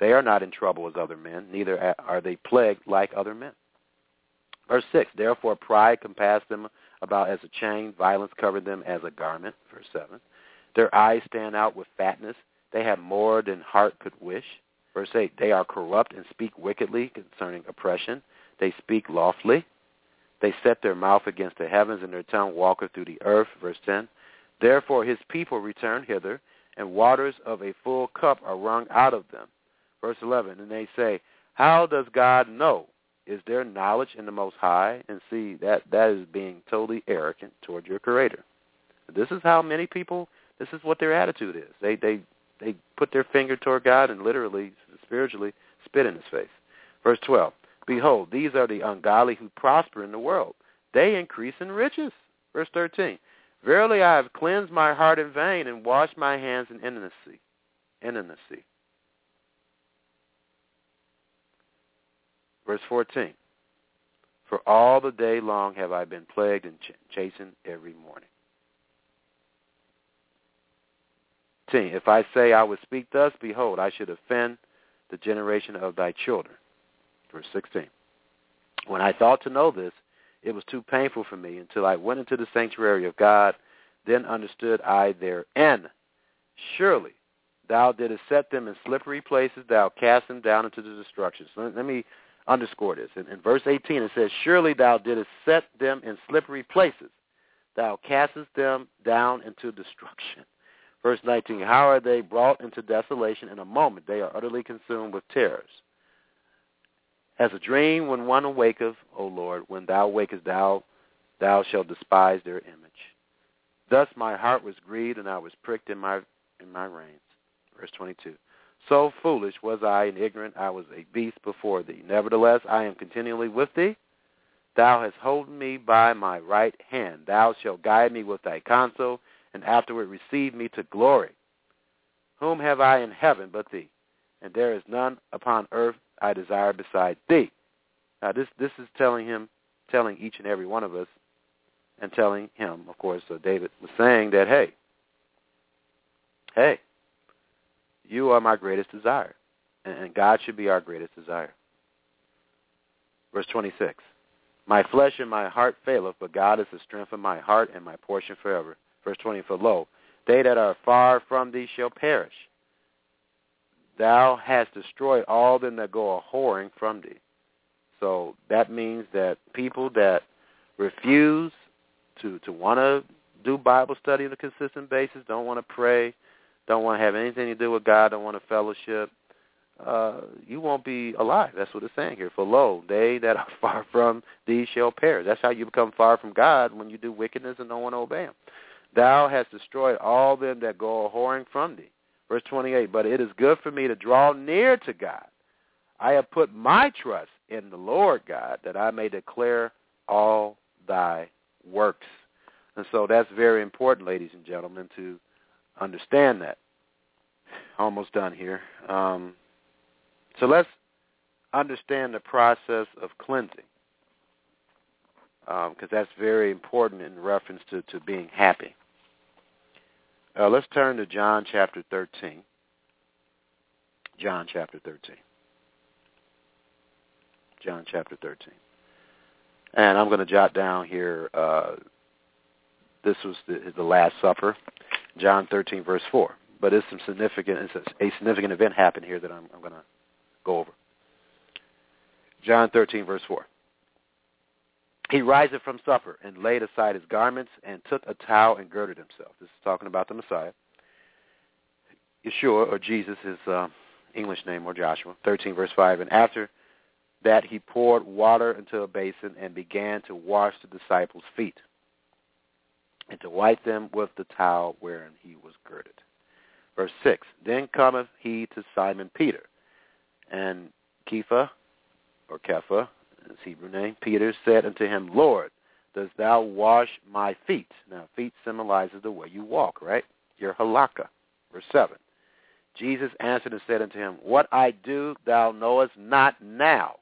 They are not in trouble as other men, neither are they plagued like other men. Verse 6. Therefore pride compassed them about as a chain, violence covered them as a garment. Verse 7. Their eyes stand out with fatness. They have more than heart could wish. Verse 8. They are corrupt and speak wickedly concerning oppression. They speak lawfully. They set their mouth against the heavens, and their tongue walketh through the earth. Verse 10. Therefore his people return hither, and waters of a full cup are wrung out of them. Verse 11. And they say, How does God know? Is there knowledge in the Most High? And see, that, that is being totally arrogant toward your Creator. This is how many people, this is what their attitude is. They, they, they put their finger toward God and literally, spiritually, spit in his face. Verse 12. Behold, these are the ungodly who prosper in the world. They increase in riches. Verse 13. Verily I have cleansed my heart in vain and washed my hands in innocency. Innocency. Verse 14. For all the day long have I been plagued and ch- chastened every morning. 10. If I say I would speak thus, behold, I should offend the generation of thy children. Verse 16. When I thought to know this, it was too painful for me until I went into the sanctuary of God. Then understood I therein. Surely thou didst set them in slippery places. Thou cast them down into the destruction. So let me underscore this. In, in verse 18 it says, Surely thou didst set them in slippery places. Thou castest them down into destruction. Verse 19, How are they brought into desolation in a moment? They are utterly consumed with terrors. As a dream when one awaketh, O Lord, when thou wakest, thou, thou shalt despise their image. Thus my heart was grieved, and I was pricked in my, in my reins. Verse 22. So foolish was I and ignorant, I was a beast before thee. Nevertheless, I am continually with thee. Thou hast holden me by my right hand. Thou shalt guide me with thy counsel, and afterward receive me to glory. Whom have I in heaven but thee? And there is none upon earth I desire beside thee. Now this this is telling him, telling each and every one of us, and telling him, of course, so David was saying that, hey, hey, you are my greatest desire, and God should be our greatest desire. Verse 26, my flesh and my heart faileth, but God is the strength of my heart and my portion forever. Verse 20, for lo, they that are far from thee shall perish thou hast destroyed all them that go a whoring from thee. So that means that people that refuse to to want to do Bible study on a consistent basis, don't want to pray, don't want to have anything to do with God, don't want to fellowship, uh, you won't be alive. That's what it's saying here. For lo, they that are far from thee shall perish. That's how you become far from God when you do wickedness and don't want to obey him. Thou hast destroyed all them that go whoring from thee. Verse 28, but it is good for me to draw near to God. I have put my trust in the Lord God that I may declare all thy works. And so that's very important, ladies and gentlemen, to understand that. Almost done here. Um, so let's understand the process of cleansing because um, that's very important in reference to, to being happy. Uh, let's turn to John chapter 13. John chapter 13. John chapter 13. And I'm going to jot down here, uh, this was the, the Last Supper, John 13, verse 4. But it's some significant, it's a, a significant event happened here that I'm, I'm going to go over. John 13, verse 4. He riseth from supper and laid aside his garments and took a towel and girded himself. This is talking about the Messiah. Yeshua, or Jesus, his uh, English name, or Joshua, 13 verse 5. And after that he poured water into a basin and began to wash the disciples' feet and to wipe them with the towel wherein he was girded. Verse 6, Then cometh he to Simon Peter, and Kepha, or Kepha, his Hebrew name, Peter said unto him, Lord, dost thou wash my feet? Now, feet symbolizes the way you walk, right? Your halakha. Verse 7. Jesus answered and said unto him, What I do thou knowest not now,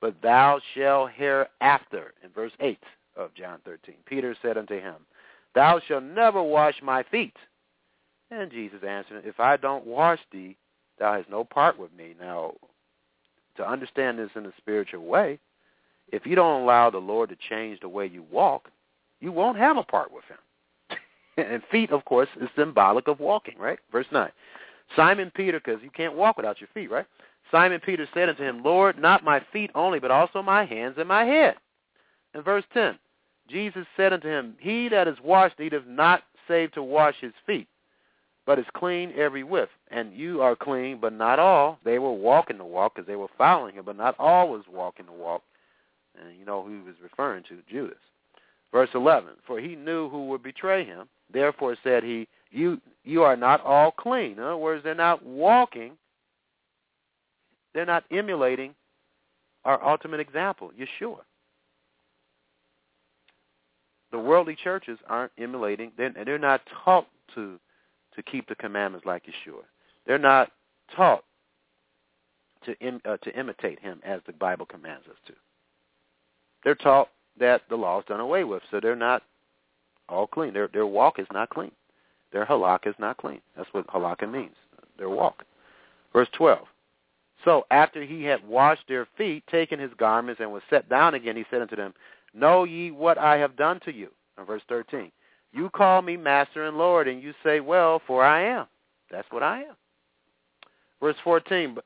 but thou shalt hereafter. In verse 8 of John 13, Peter said unto him, Thou shalt never wash my feet. And Jesus answered, If I don't wash thee, thou hast no part with me. Now, to understand this in a spiritual way, if you don't allow the Lord to change the way you walk, you won't have a part with him. and feet, of course, is symbolic of walking, right? Verse 9. Simon Peter, because you can't walk without your feet, right? Simon Peter said unto him, Lord, not my feet only, but also my hands and my head. In verse 10, Jesus said unto him, He that is washed needeth not save to wash his feet, but is clean every whiff. And you are clean, but not all. They were walking the walk because they were following him, but not all was walking the walk. And you know who he was referring to, Judas. Verse 11, For he knew who would betray him. Therefore said he, You you are not all clean. In other words, they're not walking. They're not emulating our ultimate example, Yeshua the worldly churches aren't emulating. They're, they're not taught to to keep the commandments like Yeshua. They're not taught to Im, uh, to imitate him as the Bible commands us to. They're taught that the law is done away with, so they're not all clean. Their their walk is not clean. Their halak is not clean. That's what halakha means. Their walk. Verse twelve. So after he had washed their feet, taken his garments, and was set down again, he said unto them, Know ye what I have done to you. In verse 13. You call me master and Lord, and you say, well, for I am. That's what I am. Verse 14. But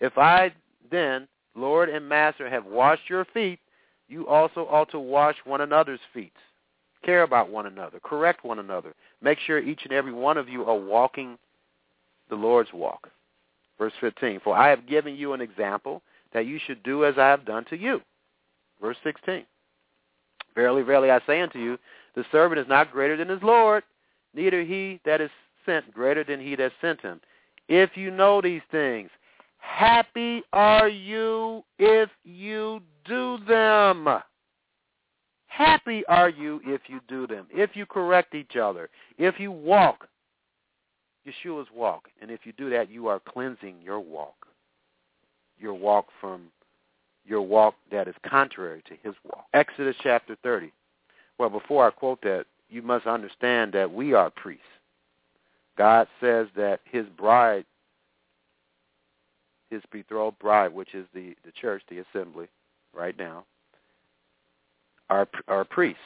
if I then, Lord and master, have washed your feet, you also ought to wash one another's feet. Care about one another. Correct one another. Make sure each and every one of you are walking the Lord's walk. Verse 15. For I have given you an example that you should do as I have done to you. Verse 16. Verily, verily, I say unto you, the servant is not greater than his Lord, neither he that is sent greater than he that sent him. If you know these things, happy are you if you do them. Happy are you if you do them, if you correct each other, if you walk Yeshua's walk. And if you do that, you are cleansing your walk, your walk from your walk that is contrary to his walk. Exodus chapter 30. Well, before I quote that, you must understand that we are priests. God says that his bride, his betrothed bride, which is the, the church, the assembly, right now, are, are priests.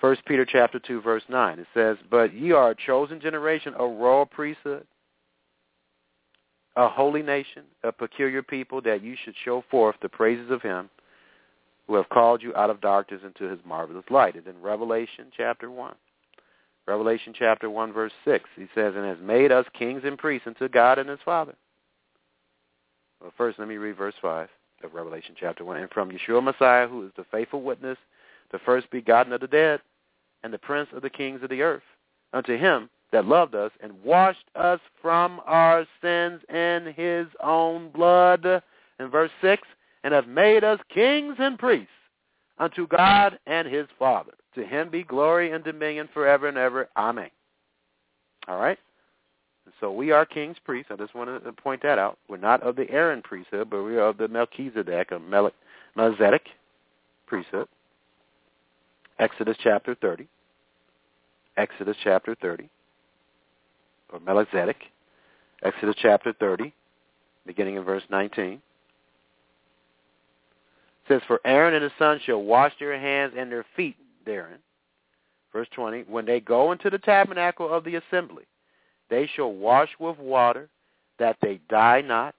First Peter chapter 2, verse 9. It says, But ye are a chosen generation, a royal priesthood, a holy nation, a peculiar people, that you should show forth the praises of him who have called you out of darkness into his marvelous light. And in Revelation chapter 1. Revelation chapter 1, verse 6, he says, And has made us kings and priests unto God and his Father. Well, first let me read verse 5 of Revelation chapter 1. And from Yeshua Messiah, who is the faithful witness, the first begotten of the dead, and the prince of the kings of the earth, unto him that loved us and washed us from our sins in his own blood. In verse 6, and have made us kings and priests unto God and his Father. To him be glory and dominion forever and ever. Amen. All right? So we are kings, priests. I just want to point that out. We're not of the Aaron priesthood, but we are of the Melchizedek, or Melchizedek priesthood. Exodus chapter 30. Exodus chapter 30 or Melchizedek, Exodus chapter 30, beginning in verse 19. Says, For Aaron and his sons shall wash their hands and their feet therein. Verse 20, When they go into the tabernacle of the assembly, they shall wash with water, that they die not,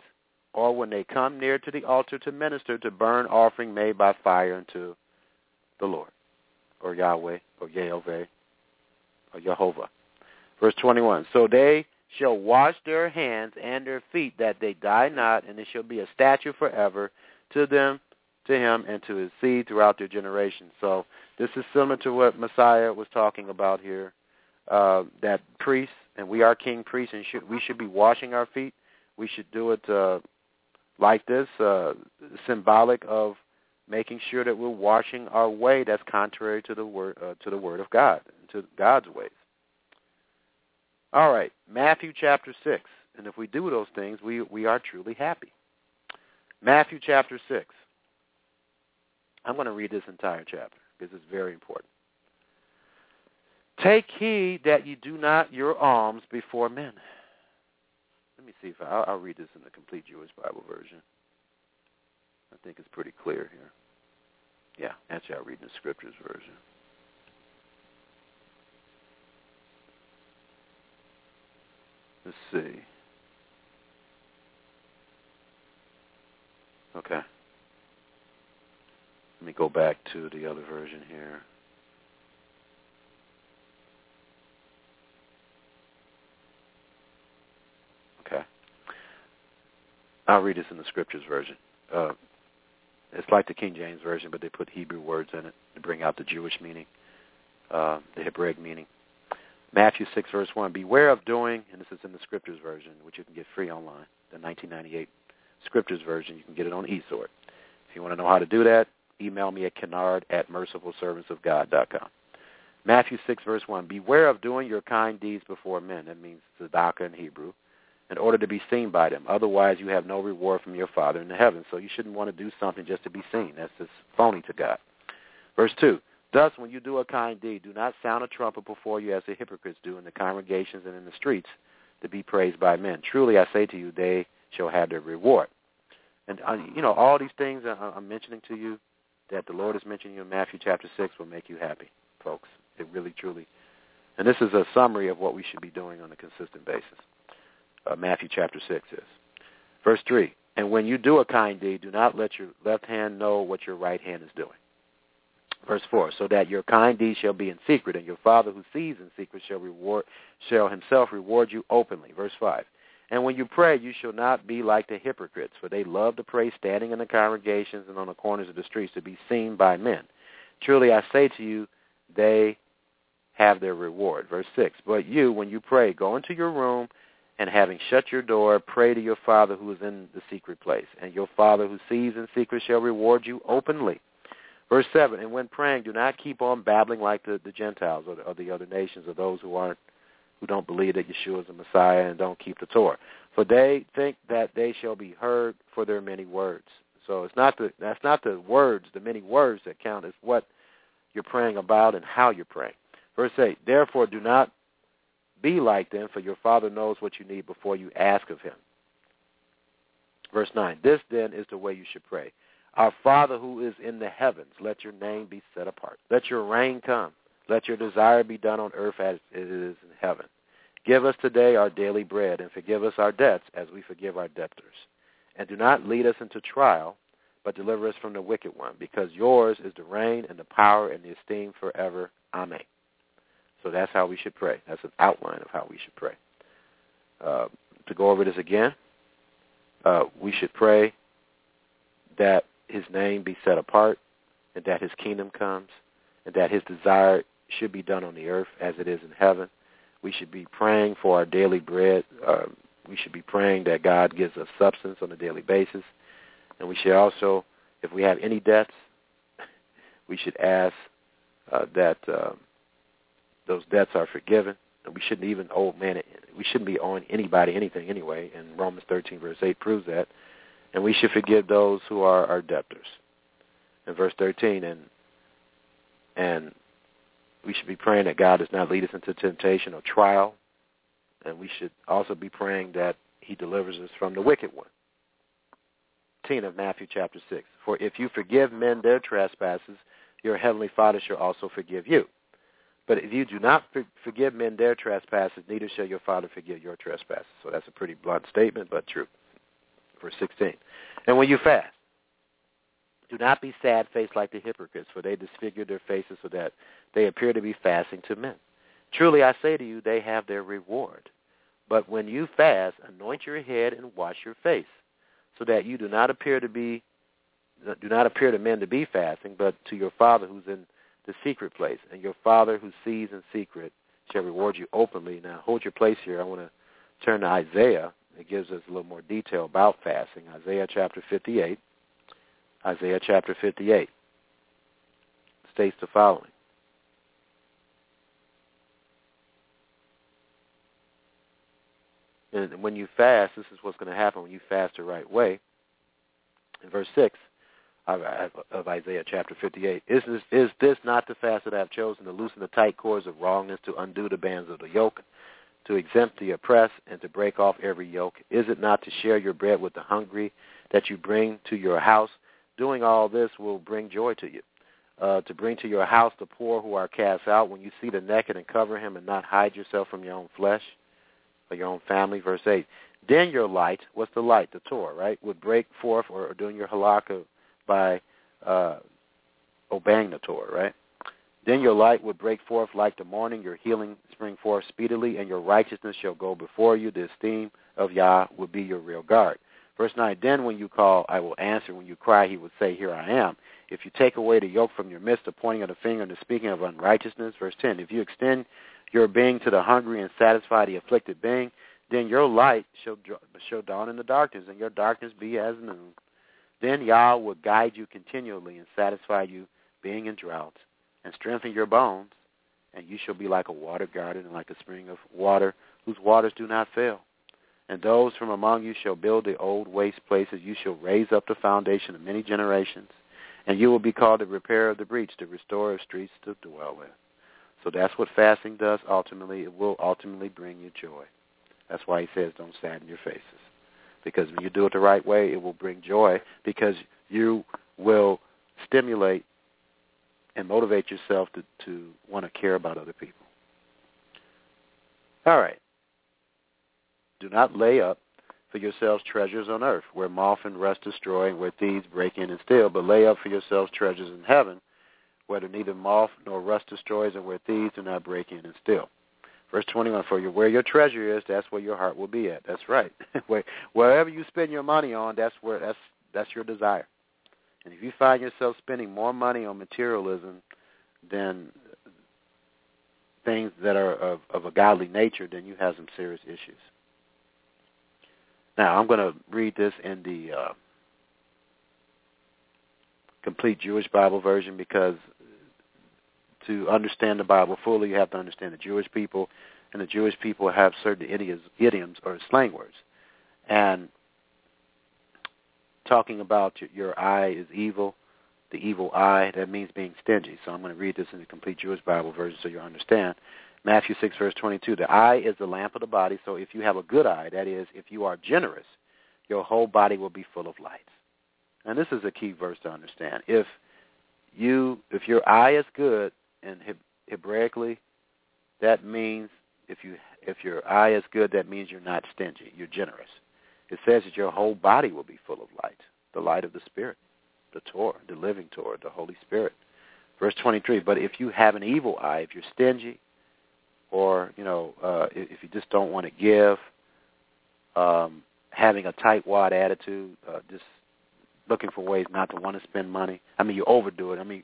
or when they come near to the altar to minister to burn offering made by fire unto the Lord, or Yahweh, or Yehovah, or Jehovah. Verse 21, So they shall wash their hands and their feet, that they die not, and it shall be a statute forever to them, to him, and to his seed throughout their generations. So this is similar to what Messiah was talking about here, uh, that priests, and we are king priests, and should, we should be washing our feet. We should do it uh, like this, uh, symbolic of making sure that we're washing our way that's contrary to the word uh, to the word of God, to God's ways. All right, Matthew chapter 6. And if we do those things, we, we are truly happy. Matthew chapter 6. I'm going to read this entire chapter because it's very important. Take heed that you do not your alms before men. Let me see if I, I'll, I'll read this in the complete Jewish Bible version. I think it's pretty clear here. Yeah, actually, I'll read the Scriptures version. Let's see. Okay. Let me go back to the other version here. Okay. I'll read this in the Scriptures version. Uh, it's like the King James version, but they put Hebrew words in it to bring out the Jewish meaning, uh, the Hebraic meaning. Matthew 6, verse 1, Beware of doing, and this is in the Scriptures version, which you can get free online, the 1998 Scriptures version. You can get it on eSword. If you want to know how to do that, email me at kennard at mercifulservantsofgod.com. Matthew 6, verse 1, Beware of doing your kind deeds before men. That means tzedakah in Hebrew in order to be seen by them. Otherwise, you have no reward from your Father in the heavens. So you shouldn't want to do something just to be seen. That's just phony to God. Verse 2, Thus, when you do a kind deed, do not sound a trumpet before you as the hypocrites do in the congregations and in the streets to be praised by men. Truly, I say to you, they shall have their reward. And, uh, you know, all these things I'm mentioning to you that the Lord is mentioning in Matthew chapter 6 will make you happy, folks. It really, truly. And this is a summary of what we should be doing on a consistent basis uh, Matthew chapter 6 is. Verse 3, And when you do a kind deed, do not let your left hand know what your right hand is doing. Verse 4, So that your kind deed shall be in secret, and your Father who sees in secret shall, reward, shall himself reward you openly. Verse 5, And when you pray, you shall not be like the hypocrites, for they love to pray standing in the congregations and on the corners of the streets to be seen by men. Truly I say to you, they have their reward. Verse 6, But you, when you pray, go into your room, and having shut your door, pray to your Father who is in the secret place. And your Father who sees in secret shall reward you openly. Verse 7, and when praying, do not keep on babbling like the, the Gentiles or the, or the other nations or those who aren't who don't believe that Yeshua is the Messiah and don't keep the Torah. For they think that they shall be heard for their many words. So it's not the that's not the words, the many words that count. It's what you're praying about and how you're praying. Verse 8, therefore do not be like them, for your Father knows what you need before you ask of him. Verse 9, This then is the way you should pray. Our Father who is in the heavens, let your name be set apart. Let your reign come. Let your desire be done on earth as it is in heaven. Give us today our daily bread, and forgive us our debts as we forgive our debtors. And do not lead us into trial, but deliver us from the wicked one, because yours is the reign and the power and the esteem forever. Amen. So that's how we should pray. That's an outline of how we should pray. Uh, to go over this again, uh, we should pray that his name be set apart and that his kingdom comes and that his desire should be done on the earth as it is in heaven. We should be praying for our daily bread. Uh, we should be praying that God gives us substance on a daily basis. And we should also, if we have any debts, we should ask uh, that um, those debts are forgiven. And we shouldn't even owe man. We shouldn't be owing anybody anything anyway. And Romans 13 verse 8 proves that. And we should forgive those who are our debtors. In verse 13, and and we should be praying that God does not lead us into temptation or trial. And we should also be praying that he delivers us from the wicked one. 10 of Matthew chapter 6. For if you forgive men their trespasses, your heavenly Father shall also forgive you. But if you do not forgive men their trespasses, neither shall your Father forgive your trespasses. So that's a pretty blunt statement, but true. Verse 16. And when you fast, do not be sad-faced like the hypocrites, for they disfigure their faces so that they appear to be fasting to men. Truly I say to you, they have their reward. But when you fast, anoint your head and wash your face, so that you do not appear to be do not appear to men to be fasting, but to your Father who's in the secret place, and your Father who sees in secret shall reward you openly. Now, hold your place here. I want to turn to Isaiah. It gives us a little more detail about fasting. Isaiah chapter 58. Isaiah chapter 58 states the following. And when you fast, this is what's going to happen when you fast the right way. In verse 6, of, Isaiah chapter 58. Is this, is this not the fast that I have chosen to loosen the tight cords of wrongness, to undo the bands of the yoke, to exempt the oppressed, and to break off every yoke? Is it not to share your bread with the hungry that you bring to your house? Doing all this will bring joy to you. Uh, to bring to your house the poor who are cast out, when you see the naked and cover him and not hide yourself from your own flesh or your own family. Verse 8. Then your light, what's the light? The Torah, right? Would break forth or, or doing your halakha by uh, obeying the Torah, right? Then your light would break forth like the morning, your healing spring forth speedily, and your righteousness shall go before you. The esteem of Yah will be your real guard. Verse 9, then when you call, I will answer. When you cry, he will say, here I am. If you take away the yoke from your midst, the pointing of the finger and the speaking of unrighteousness. Verse 10, if you extend your being to the hungry and satisfy the afflicted being, then your light shall, shall dawn in the darkness, and your darkness be as noon. Then Yah will guide you continually and satisfy you, being in drought, and strengthen your bones, and you shall be like a water garden and like a spring of water whose waters do not fail. And those from among you shall build the old waste places. You shall raise up the foundation of many generations, and you will be called the repairer of the breach, the restorer of streets to dwell in. So that's what fasting does ultimately. It will ultimately bring you joy. That's why he says don't sadden your faces because when you do it the right way, it will bring joy because you will stimulate and motivate yourself to, to want to care about other people. All right. Do not lay up for yourselves treasures on earth, where moth and rust destroy, and where thieves break in and steal, but lay up for yourselves treasures in heaven, where neither moth nor rust destroys, and where thieves do not break in and steal. Verse 21, for you, where your treasure is, that's where your heart will be at. That's right. Wherever you spend your money on, that's where that's that's your desire. And if you find yourself spending more money on materialism than things that are of, of a godly nature, then you have some serious issues. Now, I'm going to read this in the uh, complete Jewish Bible version because to understand the Bible fully, you have to understand the Jewish people, and the Jewish people have certain idioms, idioms or slang words. And talking about your, your eye is evil, the evil eye, that means being stingy. So I'm going to read this in the complete Jewish Bible version so you understand. Matthew 6, verse 22, the eye is the lamp of the body, so if you have a good eye, that is, if you are generous, your whole body will be full of light. And this is a key verse to understand. If you, if your eye is good, and Hebraically, that means if you if your eye is good, that means you're not stingy. You're generous. It says that your whole body will be full of light, the light of the Spirit, the Torah, the living Torah, the Holy Spirit. Verse 23. But if you have an evil eye, if you're stingy, or you know, uh, if you just don't want to give, um, having a tightwad attitude, uh, just looking for ways not to want to spend money. I mean, you overdo it. I mean,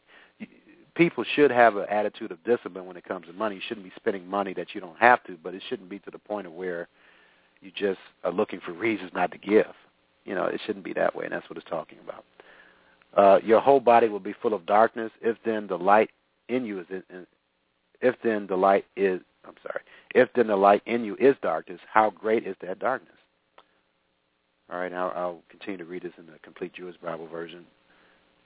people should have an attitude of discipline when it comes to money. You shouldn't be spending money that you don't have to, but it shouldn't be to the point of where you just are looking for reasons not to give. You know, it shouldn't be that way, and that's what it's talking about. Uh, your whole body will be full of darkness. If then the light in you is, in, if then the light is, I'm sorry, if then the light in you is darkness, how great is that darkness? All right, now I'll continue to read this in the complete Jewish Bible version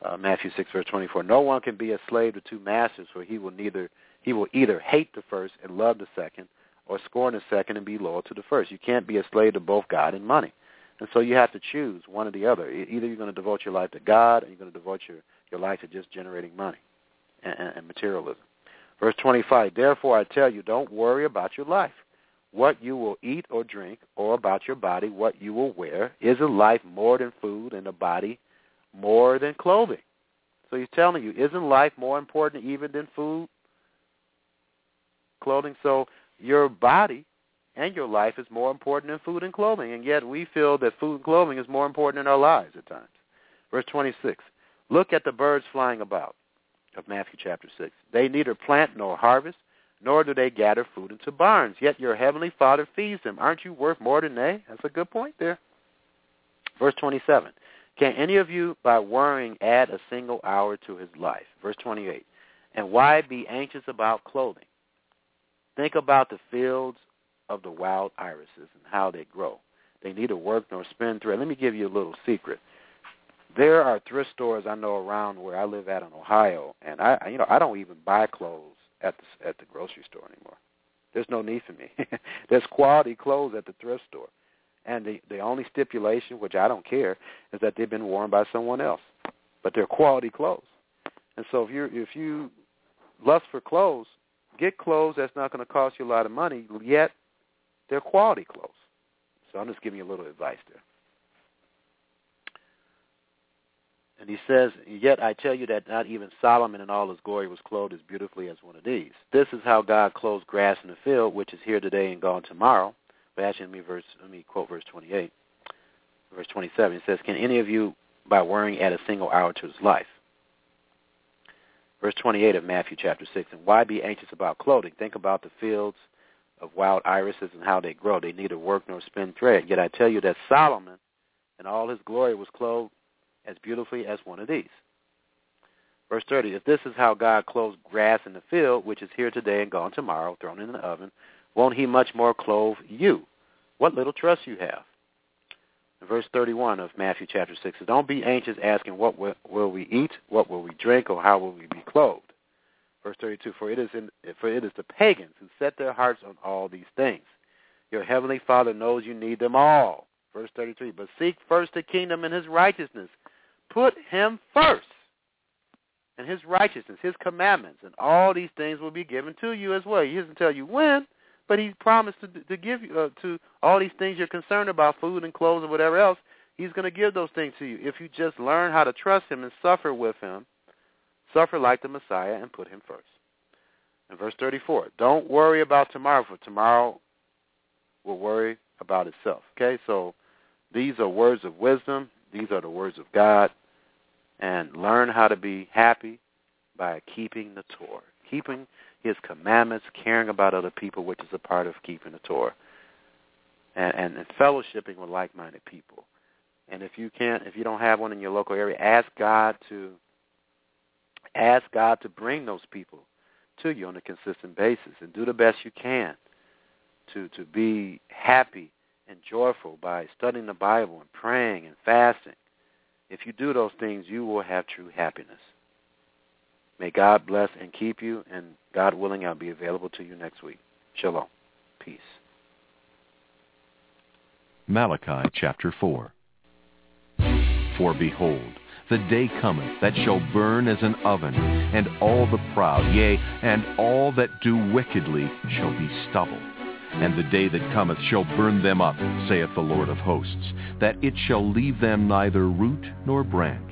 uh, Matthew 6 verse 24. No one can be a slave to two masters, for he will neither he will either hate the first and love the second, or scorn the second and be loyal to the first. You can't be a slave to both God and money. And so you have to choose one or the other. Either you're going to devote your life to God, or you're going to devote your, your life to just generating money and, and, and materialism. Verse 25, Therefore I tell you, don't worry about your life, what you will eat or drink, or about your body, what you will wear. Is a life more than food, and a body more than clothing. So he's telling you, isn't life more important even than food, clothing? So your body and your life is more important than food and clothing, and yet we feel that food and clothing is more important in our lives at times. Verse 26, look at the birds flying about of Matthew chapter 6. They neither plant nor harvest, nor do they gather food into barns, yet your heavenly Father feeds them. Aren't you worth more than they? That's a good point there. Verse 27, can any of you, by worrying, add a single hour to his life? Verse 28. And why be anxious about clothing? Think about the fields of the wild irises and how they grow. They neither work nor spin thread. Let me give you a little secret. there are thrift stores I know around where I live at in Ohio, and I, you know, I don't even buy clothes at the at the grocery store anymore. There's no need for me. There's quality clothes at the thrift store, and the the only stipulation, which I don't care, is that they've been worn by someone else, but they're quality clothes. And so if you if you lust for clothes, get clothes that's not going to cost you a lot of money, yet they're quality clothes. So I'm just giving you a little advice there. And he says, Yet I tell you that not even Solomon in all his glory was clothed as beautifully as one of these. This is how God clothes grass in the field, which is here today and gone tomorrow. But actually, let me, verse, let me quote verse 28. Verse 27, it says, Can any of you, by worrying, add a single hour to his life? Verse 28 of Matthew chapter 6, And why be anxious about clothing? Think about the fields of wild irises and how they grow. They neither work nor spin thread. Yet I tell you that Solomon in all his glory was clothed as beautifully as one of these. Verse 30, if this is how God clothes grass in the field, which is here today and gone tomorrow, thrown in the oven, won't he much more clothe you? What little trust you have. verse 31 of Matthew chapter 6 says, Don't be anxious asking, what will we eat, what will we drink, or how will we be clothed? Verse 32, for it is, in, for it is the pagans who set their hearts on all these things. Your heavenly Father knows you need them all. Verse 33, but seek first the kingdom and his righteousness, Put him first and his righteousness, his commandments, and all these things will be given to you as well. He doesn't tell you when, but he promised to, to give you uh, to all these things you're concerned about, food and clothes and whatever else. He's going to give those things to you if you just learn how to trust him and suffer with him, suffer like the Messiah, and put him first. In verse 34, don't worry about tomorrow, for tomorrow will worry about itself. Okay, so these are words of wisdom. These are the words of God and learn how to be happy by keeping the Torah, keeping his commandments, caring about other people, which is a part of keeping the Torah, and, and, and fellowshipping with like-minded people. And if you can't, if you don't have one in your local area, ask God to ask God to bring those people to you on a consistent basis, and do the best you can to to be happy and joyful by studying the Bible and praying and fasting if you do those things, you will have true happiness. May God bless and keep you, and God willing, I'll be available to you next week. Shalom. Peace. Malachi chapter 4 For behold, the day cometh that shall burn as an oven, and all the proud, yea, and all that do wickedly shall be stubble and the day that cometh shall burn them up, saith the Lord of hosts, that it shall leave them neither root nor branch.